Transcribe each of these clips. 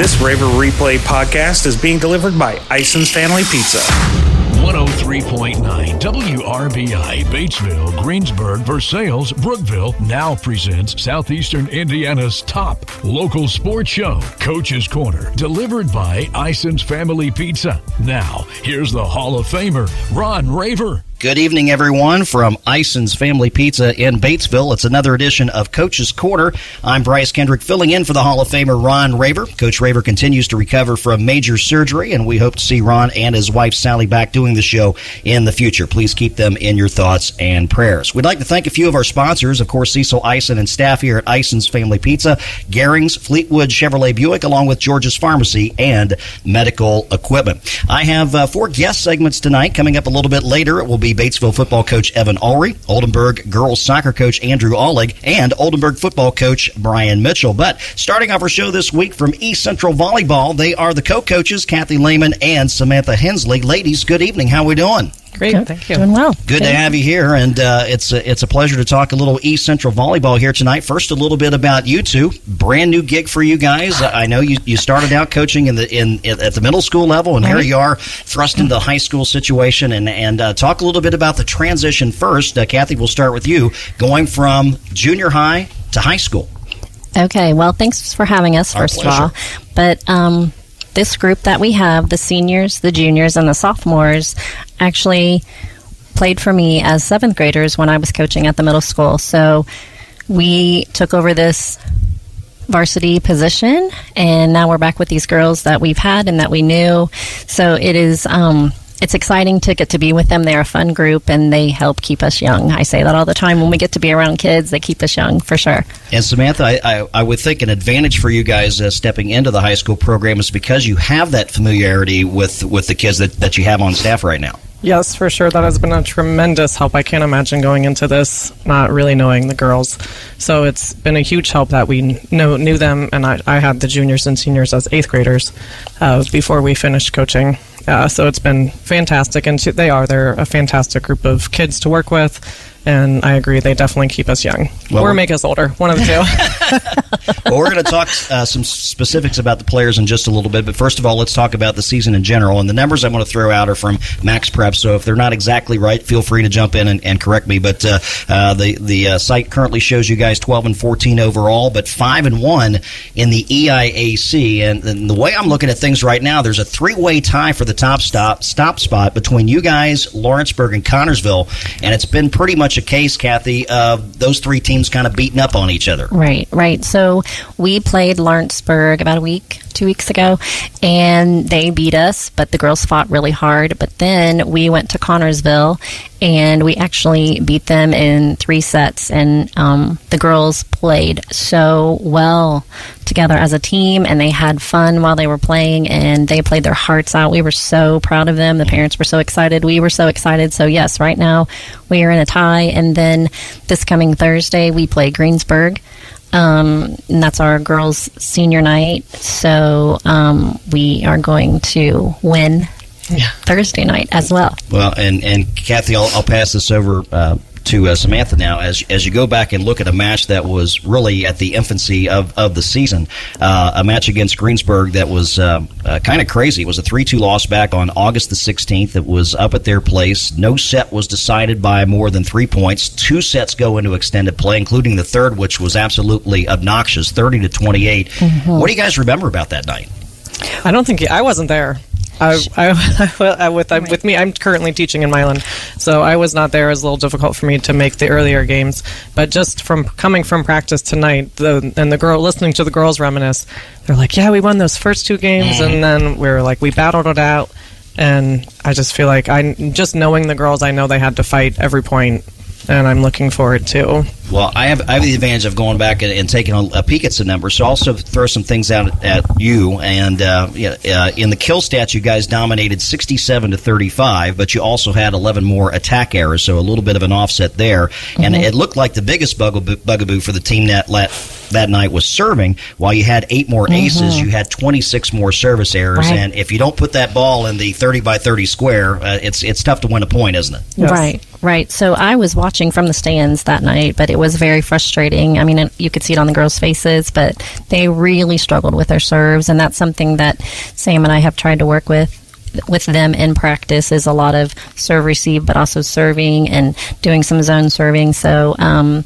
This Raver Replay podcast is being delivered by Ison's Family Pizza. 103.9 WRBI, Batesville, Greensburg, Versailles, Brookville now presents Southeastern Indiana's top local sports show, Coach's Corner, delivered by Ison's Family Pizza. Now, here's the Hall of Famer, Ron Raver. Good evening, everyone, from Ison's Family Pizza in Batesville. It's another edition of Coach's Corner. I'm Bryce Kendrick, filling in for the Hall of Famer Ron Raver. Coach Raver continues to recover from major surgery, and we hope to see Ron and his wife Sally back doing the show in the future. Please keep them in your thoughts and prayers. We'd like to thank a few of our sponsors, of course, Cecil Ison and staff here at Ison's Family Pizza, Garings, Fleetwood Chevrolet Buick, along with George's Pharmacy and Medical Equipment. I have uh, four guest segments tonight. Coming up a little bit later, it will be Batesville football coach Evan Ulrey, Oldenburg girls soccer coach Andrew Aulig, and Oldenburg football coach Brian Mitchell. But starting off our show this week from East Central Volleyball, they are the co-coaches Kathy Lehman and Samantha Hensley. Ladies, good evening. How are we doing? Great, Good. thank you. Doing well. Good, Good, to have you here, and uh, it's a, it's a pleasure to talk a little East Central volleyball here tonight. First, a little bit about you two. Brand new gig for you guys. I know you, you started out coaching in the in at the middle school level, and right. here you are thrust into the high school situation. And and uh, talk a little bit about the transition first. Uh, Kathy, we'll start with you. Going from junior high to high school. Okay. Well, thanks for having us. Our first pleasure. of all, but. Um, this group that we have, the seniors, the juniors, and the sophomores, actually played for me as seventh graders when I was coaching at the middle school. So we took over this varsity position, and now we're back with these girls that we've had and that we knew. So it is. Um, it's exciting to get to be with them. They're a fun group and they help keep us young. I say that all the time. When we get to be around kids, they keep us young for sure. And Samantha, I, I, I would think an advantage for you guys uh, stepping into the high school program is because you have that familiarity with, with the kids that, that you have on staff right now. Yes, for sure. That has been a tremendous help. I can't imagine going into this not really knowing the girls. So it's been a huge help that we know, knew them, and I, I had the juniors and seniors as eighth graders uh, before we finished coaching. Uh, so it's been fantastic, and they are. They're a fantastic group of kids to work with and I agree, they definitely keep us young well, or make us older. One of the two. well, we're going to talk uh, some specifics about the players in just a little bit, but first of all, let's talk about the season in general. And the numbers I'm going to throw out are from Max Prep, so if they're not exactly right, feel free to jump in and, and correct me. But uh, uh, the the uh, site currently shows you guys 12 and 14 overall, but five and one in the EIAC. And, and the way I'm looking at things right now, there's a three way tie for the top stop stop spot between you guys, Lawrenceburg, and Connersville, and it's been pretty much much a case, Kathy, of those three teams kind of beating up on each other. Right, right. So we played Lawrenceburg about a week, two weeks ago, and they beat us, but the girls fought really hard. But then we went to Connersville, and we actually beat them in three sets, and um, the girls played so well together as a team and they had fun while they were playing and they played their hearts out. We were so proud of them. The parents were so excited. We were so excited. So, yes, right now we are in a tie. And then this coming Thursday, we play Greensburg. Um, and that's our girls' senior night. So um, we are going to win. Thursday night as well. Well, and and Kathy, I'll, I'll pass this over uh, to uh, Samantha now as as you go back and look at a match that was really at the infancy of, of the season, uh, a match against Greensburg that was uh, uh kind of crazy. It was a three two loss back on August the sixteenth. It was up at their place. No set was decided by more than three points. Two sets go into extended play, including the third, which was absolutely obnoxious, thirty to twenty eight. mm mm-hmm. What do you guys remember about that night? I don't think I wasn't there. I, I, I, with I, with me, I'm currently teaching in Milan, so I was not there. It was a little difficult for me to make the earlier games. But just from coming from practice tonight, the, and the girl listening to the girls reminisce, they're like, "Yeah, we won those first two games, and mm-hmm. then we are like, we battled it out." And I just feel like I just knowing the girls, I know they had to fight every point and I'm looking forward to. Well, I have I have the advantage of going back and, and taking a, a, peek at some numbers. So I'll also throw some things out at, you. And uh, uh, in the kill stats, you guys dominated 67 to 35, but you also had 11 more attack errors, so a little bit of an offset there. Mm-hmm. And it looked like the biggest bugaboo, bugaboo for the team that let that night was serving. While you had eight more aces, you had 26 more service errors. Right. And if you don't put that ball in the 30 by 30 square, uh, it's it's tough to win a point, isn't it? Yes. Right, right. So I was watching from the stands that night, but it was very frustrating. I mean, you could see it on the girls' faces, but they really struggled with their serves, and that's something that Sam and I have tried to work with with them in practice is a lot of serve receive, but also serving and doing some zone serving. So um,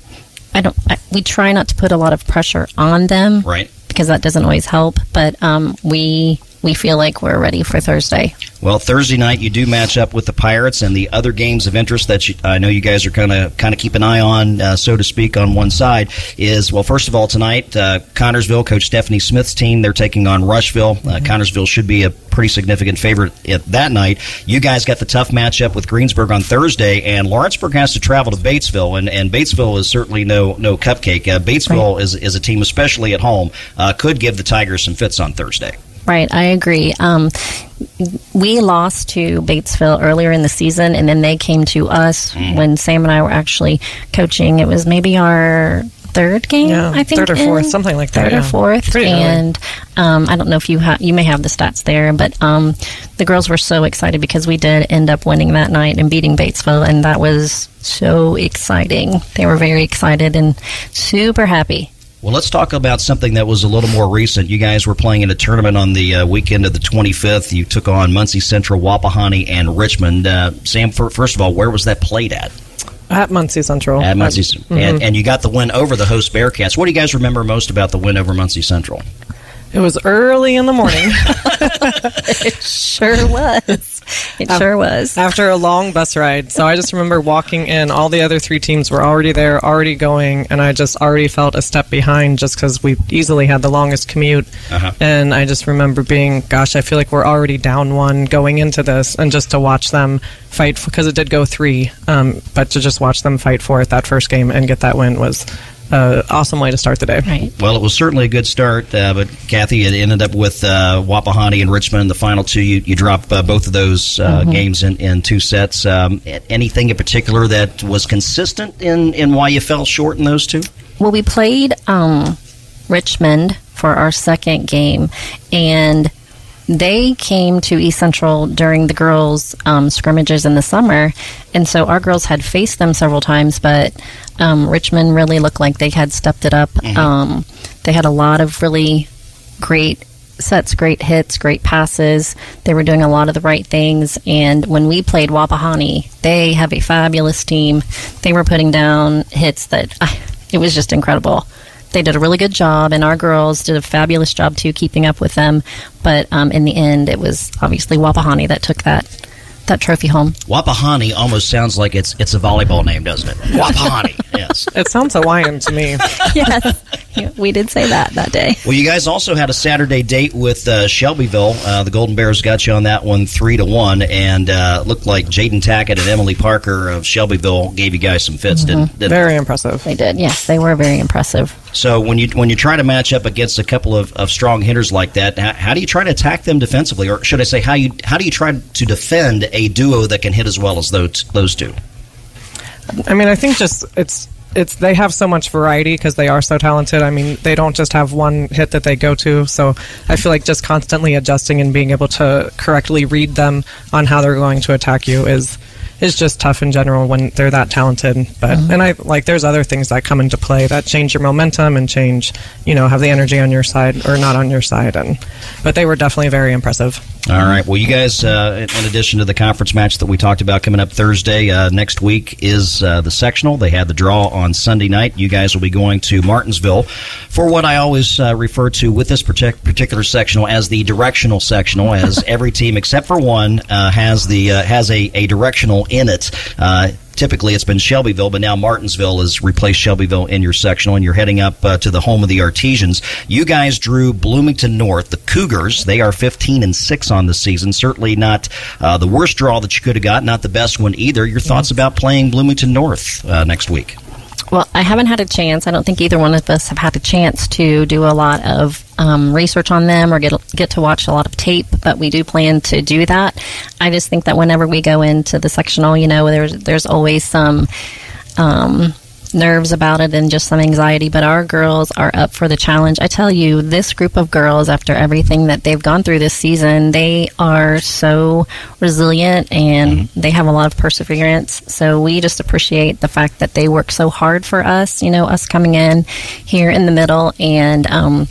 I don't. I, we try not to put a lot of pressure on them, Right. Because that doesn't always help. But um, we we feel like we're ready for Thursday. Well, Thursday night you do match up with the Pirates, and the other games of interest that you, I know you guys are kind of kind of keep an eye on, uh, so to speak, on one side is well. First of all, tonight uh, Connersville, Coach Stephanie Smith's team, they're taking on Rushville. Uh, Connersville should be a pretty significant favorite at that night. You guys got the tough matchup with Greensburg on Thursday, and Lawrenceburg has to travel to Batesville, and, and Batesville is certainly no no cupcake. Uh, Batesville is is a team, especially at home, uh, could give the Tigers some fits on Thursday. Right, I agree. Um, we lost to Batesville earlier in the season, and then they came to us when Sam and I were actually coaching. It was maybe our third game, Yeah, I think, third or fourth, something like that, Third or fourth, Pretty and um, I don't know if you ha- you may have the stats there, but um, the girls were so excited because we did end up winning that night and beating Batesville, and that was so exciting. They were very excited and super happy. Well, let's talk about something that was a little more recent. You guys were playing in a tournament on the uh, weekend of the 25th. You took on Muncie Central, Wapahani, and Richmond. Uh, Sam, fir- first of all, where was that played at? At Muncie Central. At Muncie, Uh, and, and you got the win over the host Bearcats. What do you guys remember most about the win over Muncie Central? It was early in the morning. It sure was. It sure was. after a long bus ride. So I just remember walking in. All the other three teams were already there, already going, and I just already felt a step behind just because we easily had the longest commute. Uh-huh. And I just remember being, gosh, I feel like we're already down one going into this, and just to watch them fight because it did go three, um, but to just watch them fight for it that first game and get that win was an awesome way to start the day. Right. Well, it was certainly a good start, uh, but Kathy, it ended up with uh, Wapahani and Richmond in the final two. You, you dropped uh, both of those uh, games in, in two sets. Um, anything in particular that was consistent in, in why you fell short in those two? Well, we played um, Richmond for our second game, and they came to East Central during the girls' um, scrimmages in the summer, and so our girls had faced them several times, but um, Richmond really looked like they had stepped it up. Um, they had a lot of really great sets, great hits, great passes. They were doing a lot of the right things. And when we played Wapahani, they have a fabulous team. They were putting down hits that it was just incredible. They did a really good job, and our girls did a fabulous job too, keeping up with them. But um, in the end, it was obviously Wapahani that took that that trophy home. Wapahani almost sounds like it's it's a volleyball name, doesn't it? Wapahani, yes. It sounds Hawaiian to me. yes, we did say that that day. Well, you guys also had a Saturday date with uh, Shelbyville. Uh, the Golden Bears got you on that one, three to one, and uh, looked like Jaden Tackett and Emily Parker of Shelbyville gave you guys some fits, didn't, didn't they? Very impressive. They did. Yes, they were very impressive. So when you when you try to match up against a couple of, of strong hitters like that, how, how do you try to attack them defensively, or should I say, how you how do you try to defend a duo that can hit as well as those those two? I mean, I think just it's it's they have so much variety because they are so talented. I mean, they don't just have one hit that they go to. So I feel like just constantly adjusting and being able to correctly read them on how they're going to attack you is is just tough in general when they're that talented. But uh-huh. and I like there's other things that come into play that change your momentum and change you know have the energy on your side or not on your side. And but they were definitely very impressive. All right. Well, you guys, uh, in addition to the conference match that we talked about coming up Thursday, uh, next week is uh, the sectional. They had the draw on Sunday night. You guys will be going to Martinsville for what I always uh, refer to with this partic- particular sectional as the directional sectional, as every team except for one uh, has the uh, has a, a directional in it. Typically it's been Shelbyville, but now Martinsville has replaced Shelbyville in your sectional, and you're heading up uh, to the home of the Artesians. You guys drew Bloomington North, the Cougars. They are 15 and six on the season. Certainly not uh, the worst draw that you could have got, not the best one either. Your thoughts about playing Bloomington North uh, next week? Well, I haven't had a chance. I don't think either one of us have had a chance to do a lot of um, research on them or get get to watch a lot of tape. But we do plan to do that. I just think that whenever we go into the sectional, you know, there's there's always some. Um, nerves about it and just some anxiety, but our girls are up for the challenge. I tell you, this group of girls, after everything that they've gone through this season, they are so resilient and mm-hmm. they have a lot of perseverance. So we just appreciate the fact that they work so hard for us, you know, us coming in here in the middle and um,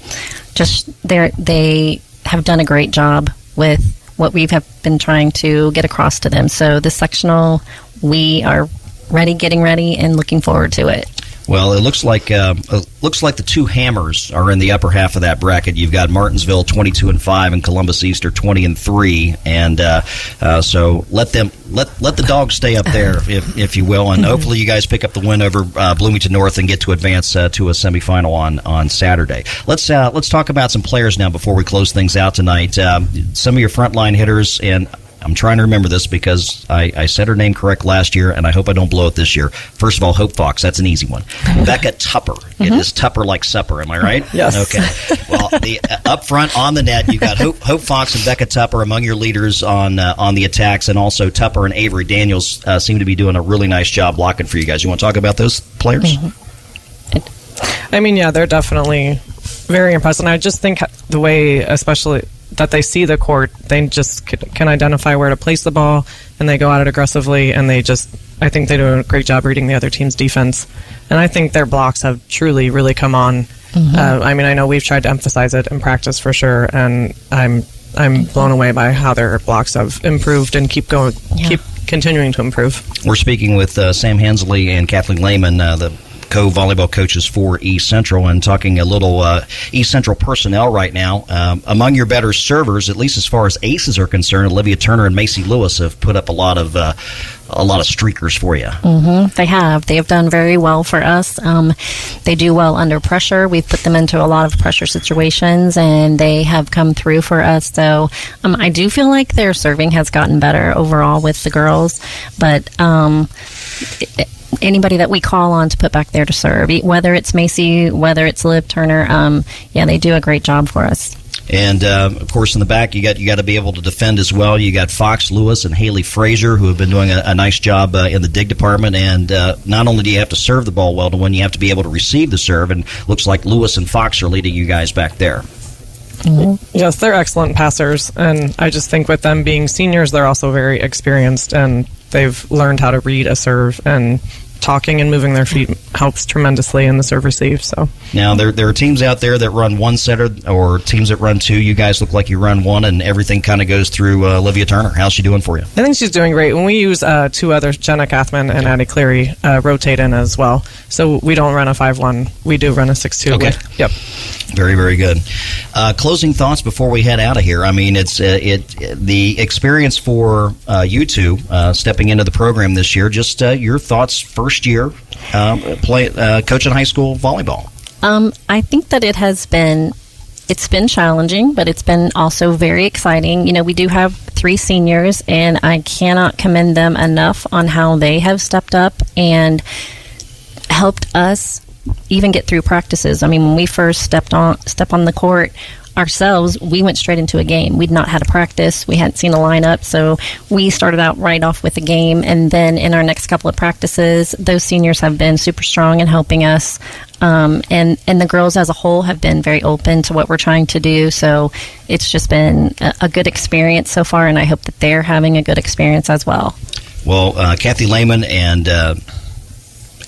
just they they have done a great job with what we have been trying to get across to them. So the sectional, we are ready, getting ready, and looking forward to it. Well, it looks like uh, it looks like the two hammers are in the upper half of that bracket. You've got Martinsville twenty two and five, and Columbus East are twenty and three. And uh, uh, so let them let let the dogs stay up there, if, if you will, and hopefully you guys pick up the win over uh, Bloomington North and get to advance uh, to a semifinal on on Saturday. Let's uh, let's talk about some players now before we close things out tonight. Um, some of your frontline hitters, and I'm trying to remember this because I, I, said her name correct last year, and I hope I don't blow it this year. First of all, Hope Fox. That's an easy one. Becca Tupper. Mm-hmm. It is Tupper like supper. Am I right? yes. Okay. Well, the, uh, up front on the net, you've got Hope, Hope, Fox and Becca Tupper among your leaders on uh, on the attacks, and also Tupper and Avery Daniels uh, seem to be doing a really nice job blocking for you guys. You want to talk about those players? Mm-hmm. I mean, yeah, they're definitely very impressive. And I just think the way, especially that they see the court, they just can identify where to place the ball, and they go at it aggressively. And they just, I think they do a great job reading the other team's defense. And I think their blocks have truly, really come on. Mm-hmm. Uh, I mean, I know we've tried to emphasize it in practice for sure, and I'm I'm blown away by how their blocks have improved and keep going, yeah. keep continuing to improve. We're speaking with uh, Sam Hensley and Kathleen Lehman, uh, the co volleyball coaches for East Central, and talking a little uh, East Central personnel right now. Um, among your better servers, at least as far as aces are concerned, Olivia Turner and Macy Lewis have put up a lot of. Uh, a lot of streakers for you. Mm-hmm. They have. They have done very well for us. Um, they do well under pressure. We've put them into a lot of pressure situations, and they have come through for us. So um, I do feel like their serving has gotten better overall with the girls, but. Um, it, anybody that we call on to put back there to serve, whether it's Macy, whether it's Liv Turner. Um, yeah, they do a great job for us. And uh, of course, in the back, you got you got to be able to defend as well. You got Fox Lewis and Haley Frazier, who have been doing a, a nice job uh, in the dig department. And uh, not only do you have to serve the ball well to win, you have to be able to receive the serve. And looks like Lewis and Fox are leading you guys back there. Mm-hmm. Yes, they're excellent passers, and I just think with them being seniors, they're also very experienced and they've learned how to read a serve and talking and moving their feet helps tremendously in the serve receive. So now there there are teams out there that run one setter or teams that run two. You guys look like you run one, and everything kind of goes through uh, Olivia Turner. How's she doing for you? I think she's doing great. When we use uh, two others, Jenna Kathman and Addie Cleary, uh, rotate in as well. So we don't run a five one. We do run a six two. Okay. Yep. Very very good. Uh, closing thoughts before we head out of here. I mean, it's uh, it the experience for uh, you two stepping into the program this year. Just your thoughts first year uh, play, uh, coaching high school volleyball? Um, I think that it has been it's been challenging, but it's been also very exciting. You know, we do have three seniors, and I cannot commend them enough on how they have stepped up and helped us even get through practices. I mean, when we first stepped on step on the court, ourselves, we went straight into a game. We'd not had a practice, we hadn't seen a lineup, so we started out right off with a game. And then in our next couple of practices, those seniors have been super strong in helping us. Um, and and the girls as a whole have been very open to what we're trying to do. So it's just been a, a good experience so far, and I hope that they're having a good experience as well. Well, uh, Kathy Lehman and uh,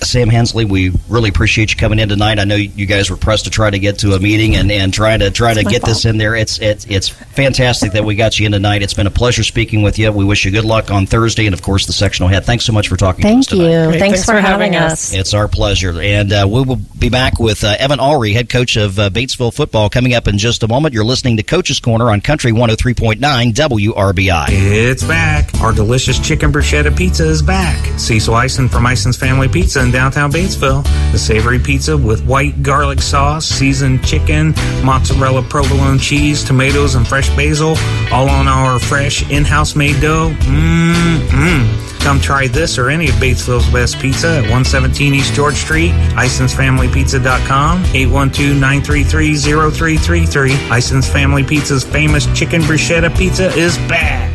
Sam Hensley, we really appreciate you coming in tonight. I know you guys were pressed to try to get to a meeting and, and try to try to get fault. this in there. It's it's it's fantastic that we got you in tonight. It's been a pleasure speaking with you. We wish you good luck on Thursday, and of course the sectional head. Thanks so much for talking. Thank to us tonight. you. Thanks, Thanks, for, for having, having us. It's our pleasure, and uh, we will be back with uh, Evan Ulrey, head coach of uh, Batesville football, coming up in just a moment. You're listening to Coach's Corner on Country 103.9 WRBI. It's back. Our delicious chicken bruschetta pizza is back. Cecil Ison from Ison's Family Pizza in downtown Batesville the savory pizza with white garlic sauce, seasoned chicken, mozzarella provolone cheese, tomatoes, and fresh basil, all on our fresh in-house made dough. Mmm, Come try this or any of Batesville's best pizza at 117 East George Street, IsonsFamilyPizza.com, 812-933-0333. Ison's Family Pizza's famous chicken bruschetta pizza is back.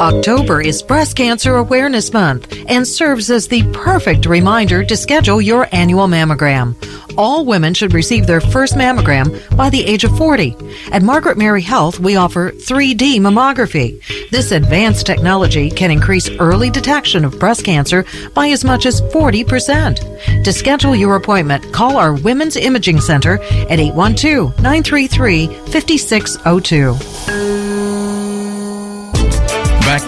October is Breast Cancer Awareness Month and serves as the perfect reminder to schedule your annual mammogram. All women should receive their first mammogram by the age of 40. At Margaret Mary Health, we offer 3D mammography. This advanced technology can increase early detection of breast cancer by as much as 40%. To schedule your appointment, call our Women's Imaging Center at 812 933 5602.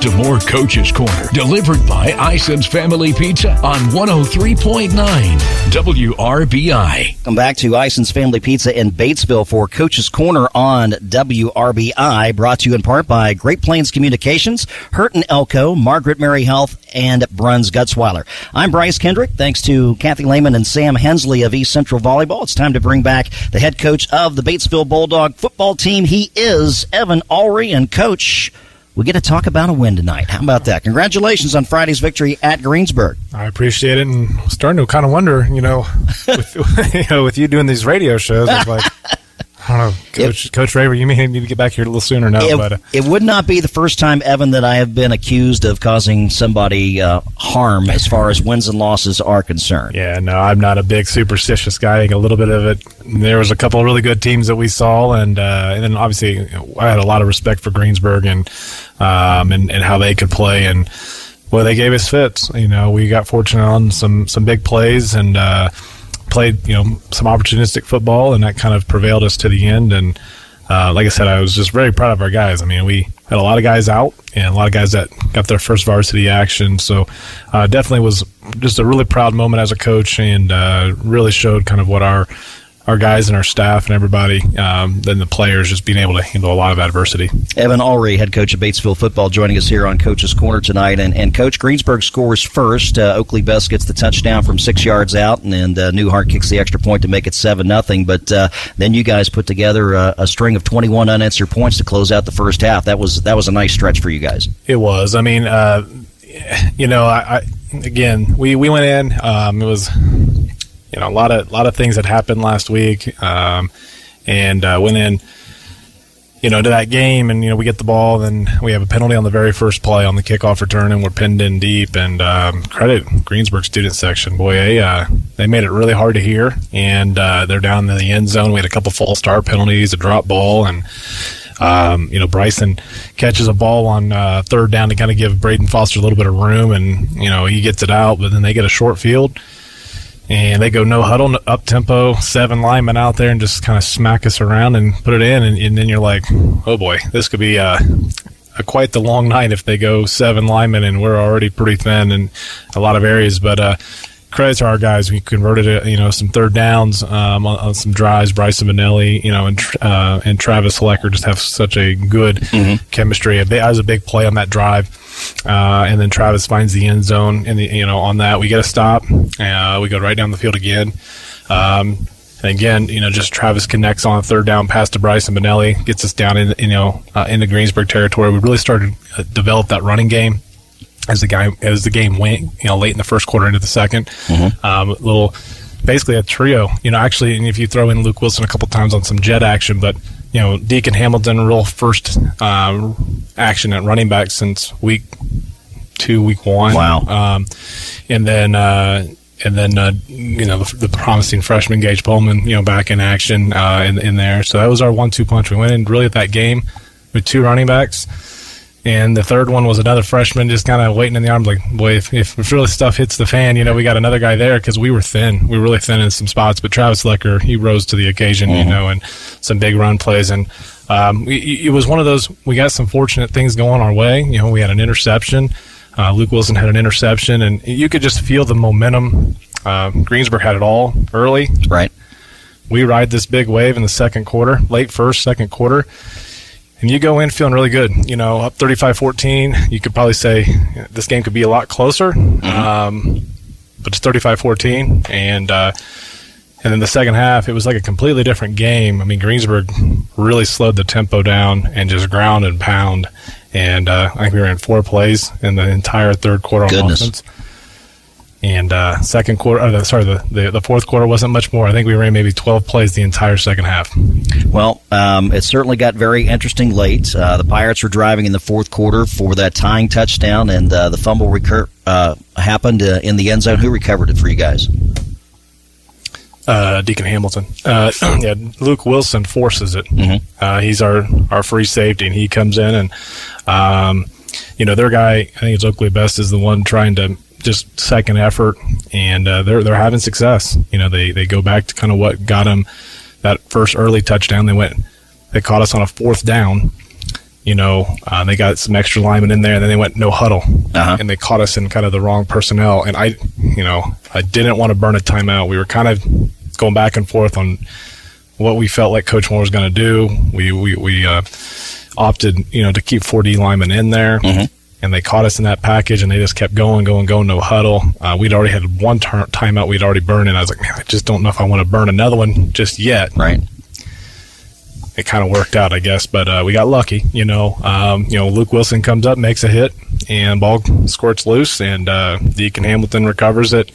To more Coach's Corner, delivered by Ison's Family Pizza on 103.9 WRBI. Come back to Ison's Family Pizza in Batesville for Coach's Corner on WRBI, brought to you in part by Great Plains Communications, Hurton Elko, Margaret Mary Health, and Bruns Gutzwiller. I'm Bryce Kendrick. Thanks to Kathy Lehman and Sam Hensley of East Central Volleyball. It's time to bring back the head coach of the Batesville Bulldog football team. He is Evan Ulrey, and coach we get to talk about a win tonight. How about that? Congratulations on Friday's victory at Greensburg. I appreciate it, and starting to kind of wonder, you know, with, you know, with you doing these radio shows, it's like. I don't know, Coach, it, Coach Raver, you may need to get back here a little sooner now. It, but uh, it would not be the first time, Evan, that I have been accused of causing somebody uh, harm as far as wins and losses are concerned. Yeah, no, I'm not a big superstitious guy. I think a little bit of it. There was a couple of really good teams that we saw, and uh, and then obviously I had a lot of respect for Greensburg and um, and and how they could play and. Well, they gave us fits. You know, we got fortunate on some some big plays, and uh, played you know some opportunistic football, and that kind of prevailed us to the end. And uh, like I said, I was just very proud of our guys. I mean, we had a lot of guys out and a lot of guys that got their first varsity action. So uh, definitely was just a really proud moment as a coach, and uh, really showed kind of what our our guys and our staff and everybody, um, then the players just being able to handle a lot of adversity. Evan Ulrey, head coach of Batesville football, joining us here on Coach's Corner tonight. And, and Coach Greensburg scores first. Uh, Oakley Best gets the touchdown from six yards out, and, and uh, Newhart kicks the extra point to make it seven nothing. But uh, then you guys put together a, a, string of 21 unanswered points to close out the first half. That was that was a nice stretch for you guys. It was. I mean, uh, you know, I, I, again we we went in. Um, it was you know, a lot of lot of things that happened last week, um, and uh, went in, you know, to that game, and you know, we get the ball, and we have a penalty on the very first play on the kickoff return, and we're pinned in deep. And um, credit Greensburg student section, boy, they uh, they made it really hard to hear, and uh, they're down in the end zone. We had a couple false start penalties, a drop ball, and. Um, you know, Bryson catches a ball on uh, third down to kind of give Braden Foster a little bit of room, and you know he gets it out, but then they get a short field and they go no huddle, up tempo, seven linemen out there and just kind of smack us around and put it in. And, and then you're like, oh boy, this could be uh, a quite the long night if they go seven linemen and we're already pretty thin in a lot of areas. But uh, credit to our guys. We converted it, you know, some third downs um, on, on, some drives. Bryson Manelli, you know, and uh, and Travis Lecker just have such a good mm-hmm. chemistry. That was a big play on that drive. Uh, and then Travis finds the end zone, and you know, on that we get a stop. Uh, we go right down the field again. Um, and again, you know, just Travis connects on a third down pass to Bryson Benelli, gets us down in, you know, uh, into Greensburg territory. We really started to develop that running game as the guy as the game went, you know, late in the first quarter into the 2nd mm-hmm. um, little, basically a trio. You know, actually, and if you throw in Luke Wilson a couple times on some jet action, but you know, Deacon Hamilton real first uh, action at running back since week two, week one. Wow. Um, and then. Uh, and then uh, you know the, the, promising freshman Gage Pullman, you know, back in action uh, in, in there. So that was our one-two punch. We went in really at that game with two running backs And the third one was another freshman just kind of waiting in the arms, like, boy, if, if really stuff hits the fan, you know, we got another guy there because we were thin. We were really thin in some spots. But Travis Lecker, he rose to the occasion, you know, and some big run plays. And um, we, it was one of those, we got some fortunate things going our way. You know, we had an interception. Uh, Luke Wilson had an interception, and you could just feel the momentum. Uh, Greensburg had it all early. Right. We ride this big wave in the second quarter, late first, second quarter and you go in feeling really good. You know, up 35-14, you could probably say this game could be a lot closer. Um, but it's 35-14, and uh, and then the second half, it was like a completely different game. I mean, Greensburg really slowed the tempo down and just ground and pound. And uh, I think we ran four plays in the entire third quarter on Goodness. offense. And uh, second quarter, or the, sorry, the, the the fourth quarter wasn't much more. I think we ran maybe 12 plays the entire second half. Well, um, it certainly got very interesting late. Uh, the Pirates were driving in the fourth quarter for that tying touchdown, and uh, the fumble recur- uh, happened uh, in the end zone. Who recovered it for you guys? uh, Deacon Hamilton. Uh, yeah, Luke Wilson forces it. Uh, he's our, our free safety, and he comes in and, um, you know, their guy, I think it's Oakley Best, is the one trying to just second effort, and uh, they're they're having success. You know, they they go back to kind of what got them that first early touchdown. They went, they caught us on a fourth down. You know, uh, they got some extra linemen in there, and then they went no huddle, and they caught us in kind of the wrong personnel. And I, you know, I didn't want to burn a timeout. We were kind of going back and forth on what we felt like Coach Moore was going to do. We we we uh, opted, you know, to keep 4D linemen in there, and they caught us in that package, and they just kept going, going, going, no huddle. Uh, we'd already had one tur timeout we'd already burned, and I was like, man, I just don't know if I want to burn another one just yet. Right. It kind of worked out, I guess, but uh, we got lucky. You know, um, you know, Luke Wilson comes up, makes a hit, and ball squirts loose, and uh, Deacon Hamilton recovers it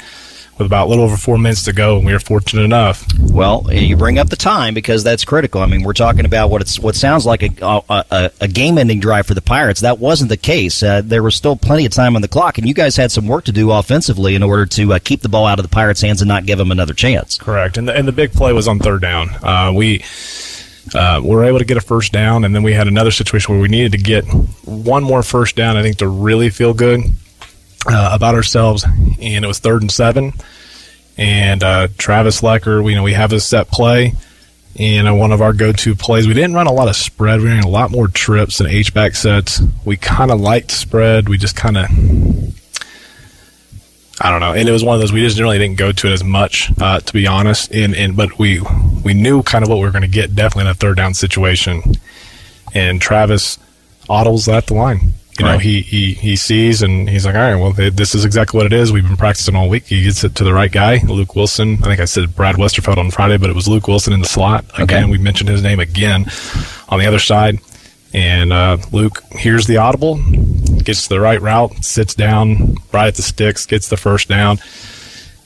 with about a little over four minutes to go, and we were fortunate enough. Well, you bring up the time because that's critical. I mean, we're talking about what it's what sounds like a a, a, game-ending drive for the Pirates. That wasn't the case. Uh, there was still plenty of time on the clock, and you guys had some work to do offensively in order to uh, keep the ball out of the Pirates' hands and not give them another chance. Correct, and the, and the big play was on third down. Uh, we uh, were able to get a first down, and then we had another situation where we needed to get one more first down. I think to really feel good uh, about ourselves, and it was third and seven. And uh, Travis Lecker, we you know we have a set play, and uh, one of our go-to plays. We didn't run a lot of spread. We ran a lot more trips and H back sets. We kind of liked spread. We just kind of I don't know. And it was one of those we just really didn't go to it as much, uh, to be honest. And, and but we we knew kind of what we were going to get definitely in a third down situation. And Travis audibles at the line. You know, Right. he, he he sees and he's like, all right, well, th- this is exactly what it is. We've been practicing all week. He gets it to the right guy, Luke Wilson. I think I said Brad Westerfeld on Friday, but it was Luke Wilson in the slot. Again, we mentioned his name again on the other side. And uh, Luke hears the audible, gets to the right route, sits down right at the sticks, gets the first down.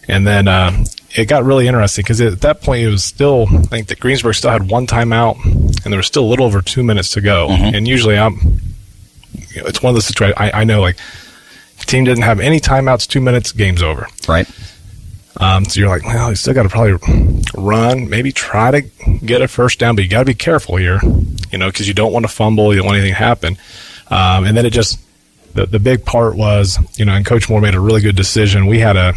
And then uh, it got really interesting because at that point it was still, I think that Greensburg still had one timeout and there was still a little over two minutes to go. And usually I'm, you know, it's one of those situations I, I know like the team doesn't have any timeouts, two minutes, game's over. Right. Um, so you're like, well, you still got to probably run, maybe try to get a first down, but you got to be careful here, you know, because you don't want to fumble, you don't want anything to happen. Um, and then it just, the, the big part was, you know, and Coach Moore made a really good decision. We had a,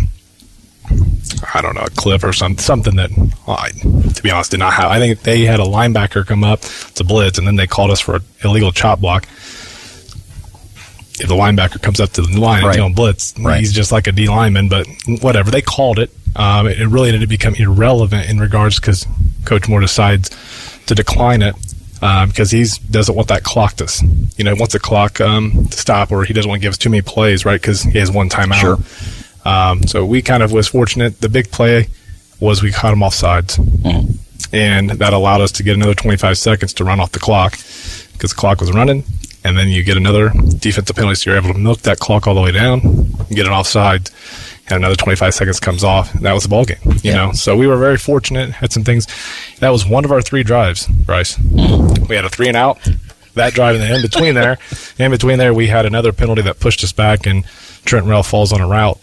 I don't know, a cliff or some, something that, well, I, to be honest, did not have. I think they had a linebacker come up to blitz, and then they called us for an illegal chop block. If the linebacker comes up to the line Right. and blitz, Right. he's just like a D lineman. But whatever, they called it. Um, it, it really didn't become irrelevant in regards because Coach Moore decides to decline it um, because he doesn't want that clock to, you know, wants the clock um, to stop, or he doesn't want to give us too many plays, right? Because he has one timeout. Sure. Um, so we kind of was fortunate. The big play was we caught him off sides, and that allowed us to get another 25 seconds to run off the clock because the clock was running, and then you get another defensive penalty, so you're able to milk that clock all the way down, get it offside, and another 25 seconds comes off. And that was the ball game, you Yeah. know. So we were very fortunate. Had some things. That was one of our three drives, Bryce. We had a three and out. That drive, and then in between there, in between there, we had another penalty that pushed us back, and Trent Rell falls on a route,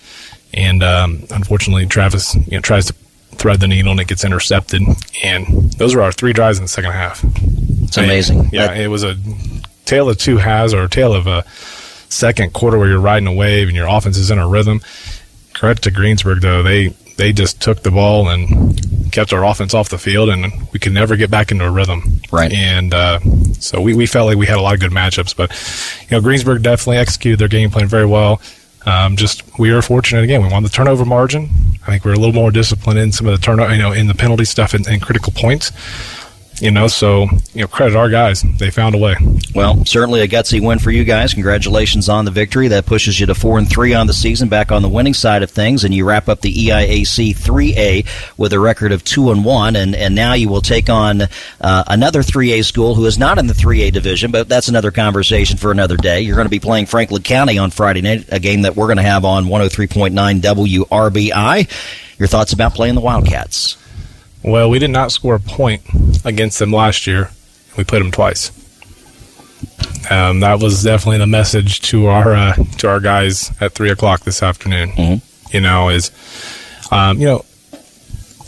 and um, unfortunately, Travis you know, tries to thread the needle, and it gets intercepted. And those were our three drives in the second half. It's amazing. Yeah, it was a tale of two halves or tale of a second quarter where you're riding a wave and your offense is in a rhythm. Credit to Greensburg though, they they just took the ball and kept our offense off the field, and we could never get back into a rhythm. Right. And uh, so we, we felt like we had a lot of good matchups, but you know Greensburg definitely executed their game plan very well. Um, just we were fortunate again. We won the turnover margin. I think we are a little more disciplined in some of the turnover, you know, in the penalty stuff and, and critical points. You know, so you know, credit our guys. They found a way. Well, certainly a gutsy win for you guys. Congratulations on the victory. That pushes you to four and three on the season, back on the winning side of things, and you wrap up the EIAC 3A with a record of two and one. And and now you will take on uh, another 3A school who is not in the 3A division, but that's another conversation for another day. You're going to be playing Franklin County on Friday night, a game that we're going to have on 103.9 WRBI. Your thoughts about playing the Wildcats? Well, we did not score a point against them last year. We played them twice. Um, that was definitely the message to our uh, to our guys at three o'clock this afternoon. Mm-hmm. You know, is um, you know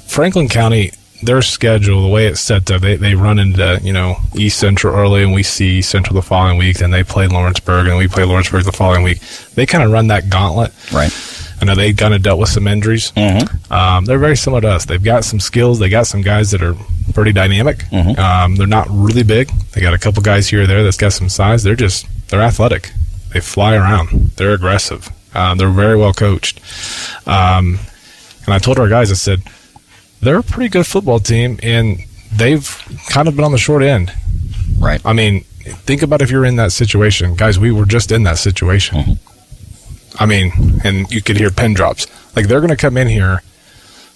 Franklin County their schedule the way it's set up they, they run into you know East Central early and we see East Central the following week then they play Lawrenceburg and we play Lawrenceburg the following week they kind of run that gauntlet right I know they kind of dealt with some injuries. Mm-hmm. Um, they're very similar to us. They've got some skills. They got some guys that are pretty dynamic. Mm-hmm. Um, they're not really big. They got a couple guys here or there that's got some size. They're just they're athletic. They fly around. They're aggressive. Um, they're very well coached. Um, and I told our guys, I said, they're a pretty good football team, and they've kind of been on the short end. Right. I mean, think about if you're in that situation, guys. We were just in that situation. Mm-hmm. I mean, and you could hear pin drops. Like they're going to come in here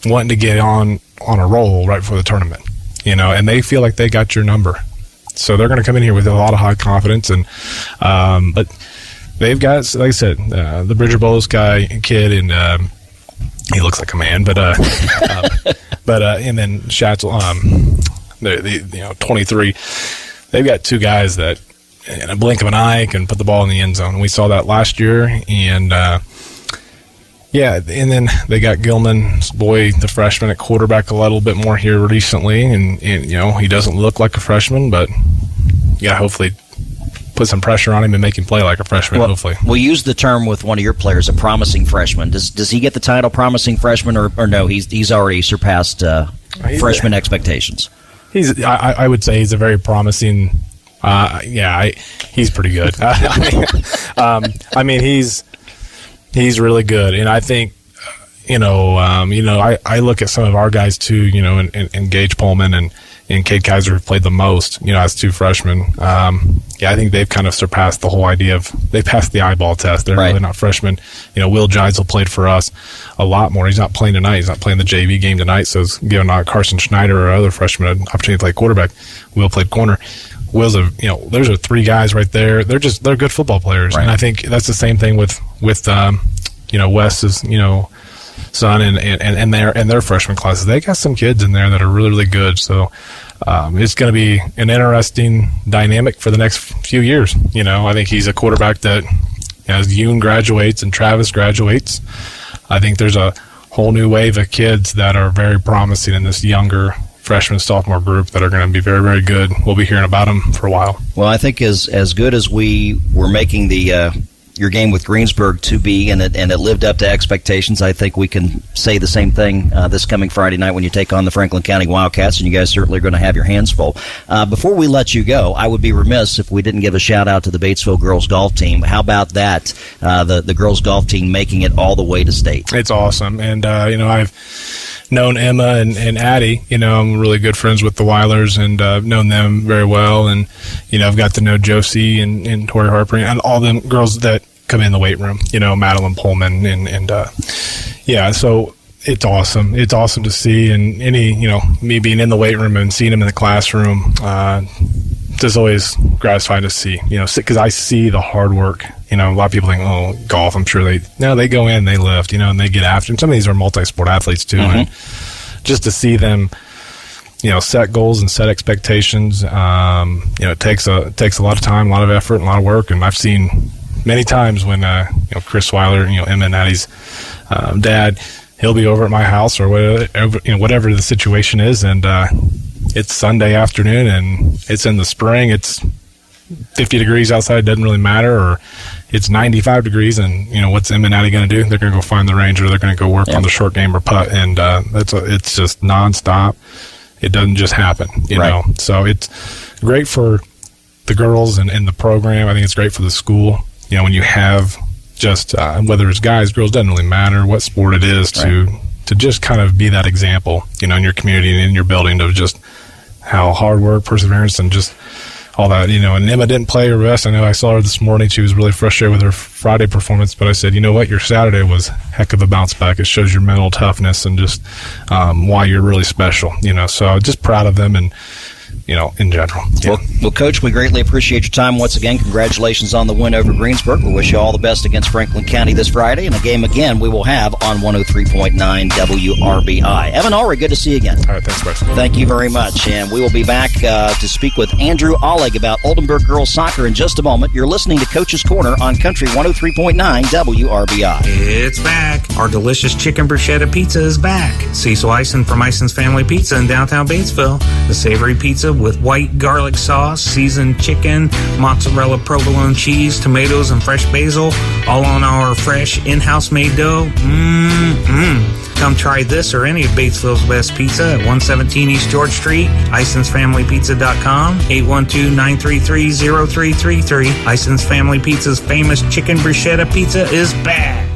wanting to get on on a roll right before the tournament, you know, and they feel like they got your number, so they're going to come in here with a lot of high confidence. And um, but they've got, like I said, uh, the Bridger Bowles guy kid, and um, he looks like a man, but uh, uh but uh, and then Schatzel, um, the, the you know twenty three. They've got two guys that in a blink of an eye can put the ball in the end zone. We saw that last year, and uh, yeah, and then they got Gilman's boy, the freshman at quarterback, a little bit more here recently, and, and you know he doesn't look like a freshman, but yeah, hopefully put some pressure on him and make him play like a freshman. Well, hopefully, we'll use the term with one of your players, a promising freshman. Does does he get the title promising freshman, or, or no? He's he's already surpassed uh, He's- freshman expectations. he's I, I would say he's a very promising. Uh, yeah, I, he's pretty good. I mean, um, I mean, he's he's really good, and I think you know, um, you know, I, I look at some of our guys too, you know, and, and, and Gage Pullman and and Cade Kaiser have played the most, you know, as two freshmen. Um, yeah, I think they've kind of surpassed the whole idea of they passed the eyeball test. They're Right. really not freshmen. You know, Will Geisel played for us a lot more. He's not playing tonight. He's not playing the JV game tonight, so it's giving uh, Carson Schneider or other freshmen an opportunity to play quarterback. Will played corner. Will's a you know, there's are three guys right there. They're just they're good football players, Right. and I think that's the same thing with with um, you know Wes's you know son and and and their and their freshman classes. They got some kids in there that are really really good. So um, it's going to be an interesting dynamic for the next few years. You know, I think he's a quarterback that as Yoon graduates and Travis graduates, I think there's a whole new wave of kids that are very promising in this younger freshman sophomore group that are going to be very very good. We'll be hearing about them for a while. Well, I think as as good as we were making the uh, your game with Greensburg to be, and it and it lived up to expectations. I think we can say the same thing uh, this coming Friday night when you take on the Franklin County Wildcats, and you guys certainly are going to have your hands full. Uh, before we let you go, I would be remiss if we didn't give a shout out to the Batesville girls golf team. How about that? Uh, the the girls golf team making it all the way to state. It's awesome, and uh, you know I've known Emma and, and Addie. You know I'm really good friends with the Weilers, and uh, known them very well. And you know I've got to know Josie and, and Tori Harper and all them girls that come in the weight room. You know Madeline Pullman and and uh, yeah, so it's awesome. It's awesome to see, and any you know me being in the weight room and seeing them in the classroom. Uh, just always gratifying to see, you know, because I see the hard work. You know, a lot of people think, oh, golf. I'm sure they no, they go in, they lift, you know, and they get after. And some of these are multi-sport athletes too, and just to see them, you know, set goals and set expectations. Um, you know, it takes a it takes a lot of time, a lot of effort, and a lot of work. And I've seen many times when uh, you know Chris Weiler, you know, Emma and Addie's um, dad, he'll be over at my house or whatever, you know, whatever the situation is, and uh, it's Sunday afternoon and it's in the spring. It's 50 degrees outside doesn't really matter, or it's 95 degrees, and you know what's Emma and Addie going to do? They're going to go find the range, or they're going to go work on the short game or putt, and uh, that's a, it's just nonstop. It doesn't just happen, you Right. know. So it's great for the girls and, and the program. I think it's great for the school. You know, when you have just uh, whether it's guys, girls, doesn't really matter what sport it is to to just kind of be that example, you know, in your community and in your building of just how hard work, perseverance, and just all that, you know. And Emma didn't play her best. I know I saw her this morning. She was really frustrated with her Friday performance, but I said, you know what, your Saturday was heck of a bounce back. It shows your mental toughness and just um, why you're really special, you know. So just proud of them and, you know, in general. Well, well, Coach, we greatly appreciate your time once again. Congratulations on the win over Greensburg. We wish you all the best against Franklin County this Friday. And a game again we will have on 103.9 WRBI. Evan Ulrey, good to see you again. All right, thanks, Bryce. Thank you very much. And we will be back uh, to speak with Andrew Allig about Oldenburg girls soccer in just a moment. You're listening to Coach's Corner on Country 103.9 WRBI. It's back. Our delicious chicken bruschetta pizza is back. Cecil Ison from Ison's Family Pizza in downtown Batesville. The savory pizza with white garlic sauce, seasoned chicken, mozzarella provolone cheese, tomatoes, and fresh basil, all on our fresh in-house made dough. Mmm, Come try this or any of Batesville's best pizza at 117 East George Street, IsonsFamilyPizza.com, 812-933-0333. Ison's Family Pizza's famous chicken bruschetta pizza is back.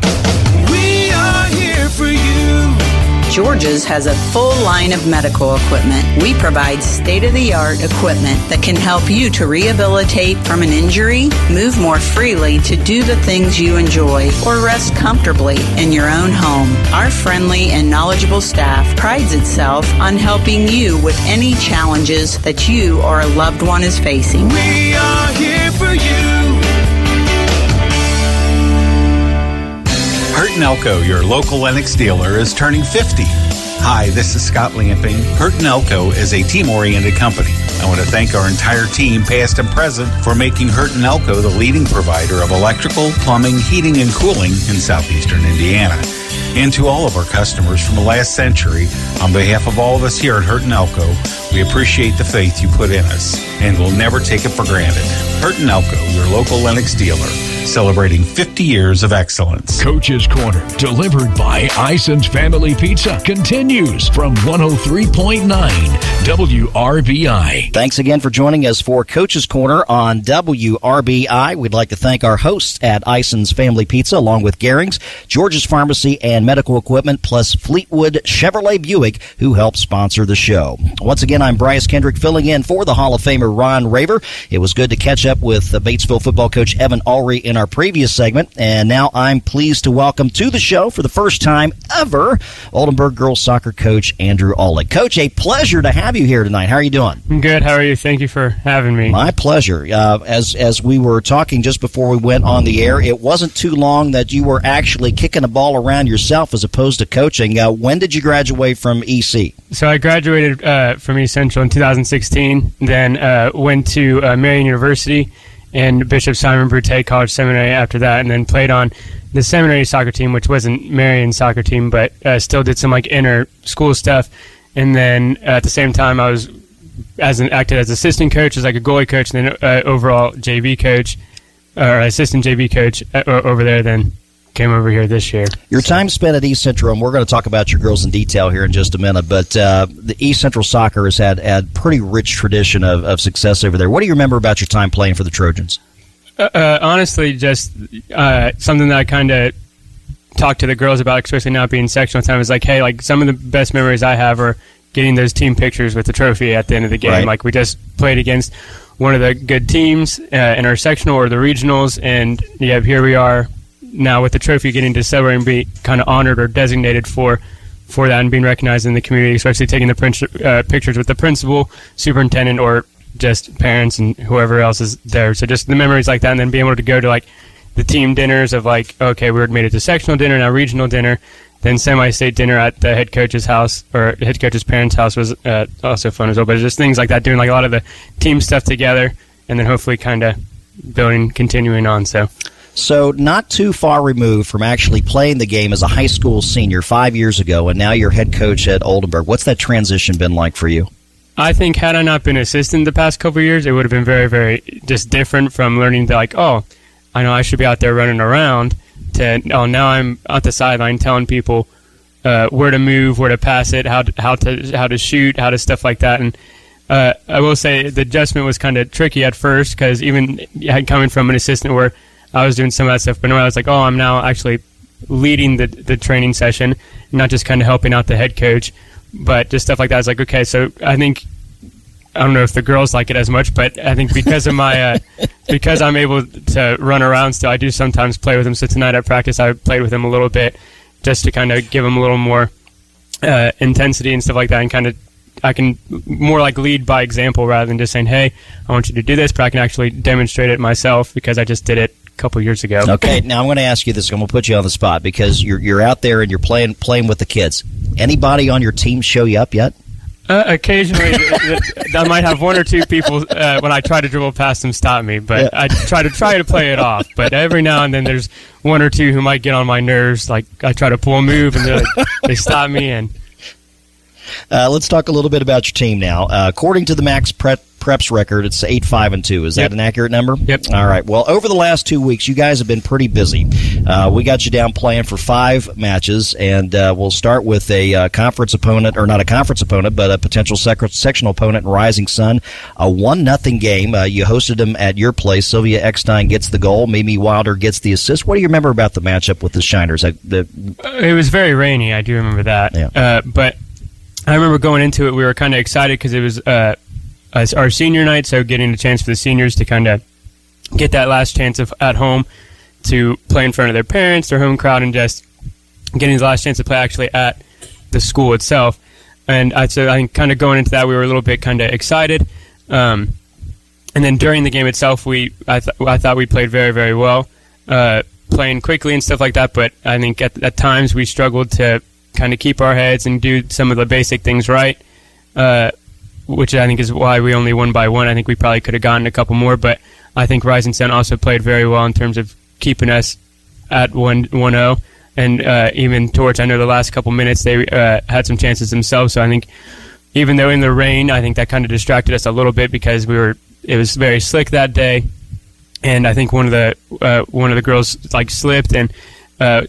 George's has a full line of medical equipment. We provide state of the art equipment that can help you to rehabilitate from an injury, move more freely to do the things you enjoy, or rest comfortably in your own home. Our friendly and knowledgeable staff prides itself on helping you with any challenges that you or a loved one is facing. We are here for you. Hurt Elko, your local Lennox dealer, is turning 50. Hi, this is Scott Lamping. Hurt Elko is a team-oriented company. I want to thank our entire team, past and present, for making Hurt & Elko the leading provider of electrical, plumbing, heating, and cooling in southeastern Indiana. And to all of our customers from the last century, on behalf of all of us here at Hurt & Elko, we appreciate the faith you put in us, and we'll never take it for granted. Hurt & Elko, your local Lennox dealer, celebrating 50 years of excellence. Coach's Corner, delivered by Ison's Family Pizza, continues from 103.9 WRBI. Thanks again for joining us for Coach's Corner on WRBI. We'd like to thank our hosts at Ison's Family Pizza, along with Gering's, George's Pharmacy, and Medical Equipment, plus Fleetwood Chevrolet Buick, who help sponsor the show. Once again, I'm Bryce Kendrick, filling in for the Hall of Famer Ron Raver. It was good to catch up with Batesville football coach Evan Ulrey in our previous segment, and now I'm pleased to welcome to the show for the first time ever Oldenburg girls soccer coach Andrew Ulrich. Coach, a pleasure to have you here tonight. How are you doing? I'm good. How are you? Thank you for having me. My pleasure. Uh, as as we were talking just before we went on the air, it wasn't too long that you were actually kicking a ball around yourself as opposed to coaching. Uh, when did you graduate from EC? So I graduated uh, from East Central in 2016, then uh, went to uh, Marian University and Bishop Simon Brute College Seminary after that, and then played on the seminary soccer team, which wasn't Marian soccer team, but uh, still did some like inner school stuff. And then at the same time, I was as an acted as assistant coach, as like a goalie coach, and then uh, overall JV coach or assistant JV coach uh, over there. Then came over here this year. Your time spent at East Central, and we're going to talk about your girls in detail here in just a minute. But uh, the East Central soccer has had a pretty rich tradition of, of success over there. What do you remember about your time playing for the Trojans? Uh, uh, honestly, just uh, something that I kind of talked to the girls about, especially not being sectional time, is like, hey, like some of the best memories I have are getting those team pictures with the trophy at the end of the game. Right. Like we just played against one of the good teams uh, in our sectional or the regionals, and yeah, here we are now with the trophy getting to celebrate and be kind of honored or designated for for that and being recognized in the community, especially taking the prin- uh, pictures with the principal, superintendent, or just parents and whoever else is there. So just the memories like that, and then being able to go to like the team dinners of like, okay, we made it to sectional dinner, now regional dinner, then semi-state dinner at the head coach's house or head coach's parents' house was uh, also fun as well. But just things like that, doing like a lot of the team stuff together, and then hopefully kind of building, continuing on. So. So, not too far removed from actually playing the game as a high school senior five years ago, and now you're head coach at Oldenburg. What's that transition been like for you? I think had I not been assistant the past couple years, it would have been very, very just different from learning to like, oh, I know I should be out there running around. To oh, now I'm at the sideline telling people uh, where to move, where to pass it, how to, how to how to shoot, how to stuff like that. And uh, I will say the adjustment was kind of tricky at first because even coming from an assistant where I was doing some of that stuff, but now I was like, oh, I'm now actually leading the the training session, not just kind of helping out the head coach but just stuff like that. I was like, okay, so I think I don't know if the girls like it as much, but I think because of my uh, because I'm able to run around still, I do sometimes play with them. So tonight at practice, I played with them a little bit just to kind of give them a little more uh, intensity and stuff like that, and kind of I can more like lead by example rather than just saying, "Hey, I want you to do this," but I can actually demonstrate it myself because I just did it couple years ago. Okay, now I'm going to ask you this. I'm going to put you on the spot because you're you're out there and you're playing playing with the kids. Anybody on your team show you up yet? Uh, occasionally, I might have one or two people uh, when I try to dribble past them stop me, but Yeah. I try to try to play it off. But every now and then, there's one or two who might get on my nerves. Like I try to pull a move, and like, they stop me, and Uh, let's talk a little bit about your team now. Uh, according to the Max Prep Preps record, it's eight five and two. Is that Yep. an accurate number? Yep. All right. Well, over the last two weeks, you guys have been pretty busy. Uh, we got you down playing for five matches, and uh, we'll start with a uh, conference opponent, or not a conference opponent, but a potential sec- sectional opponent Rising Sun. A one nothing game. Uh, you hosted them at your place. Sylvia Eckstein gets the goal. Mimi Wilder gets the assist. What do you remember about the matchup with the Shiners? Uh, the, it was very rainy. I do remember that. Uh, but I remember going into it, we were kind of excited because it was uh, our senior night, so getting a chance for the seniors to kind of get that last chance of at home to play in front of their parents, their home crowd, and just getting the last chance to play actually at the school itself. And I so I think kind of going into that, we were a little bit kind of excited. Um, and then during the game itself, we I, th- I thought we played very very well, uh, playing quickly and stuff like that. But I think at, at times we struggled to kind of keep our heads and do some of the basic things right, uh, which I think is why we only won by one. I think we probably could have gotten a couple more, but I think Rising Sun also played very well in terms of keeping us at one one zero. And uh, even towards I know the last couple minutes they uh, had some chances themselves. So I think even though in the rain, I think that kind of distracted us a little bit because we were it was very slick that day, and I think one of the uh, one of the girls like slipped and uh,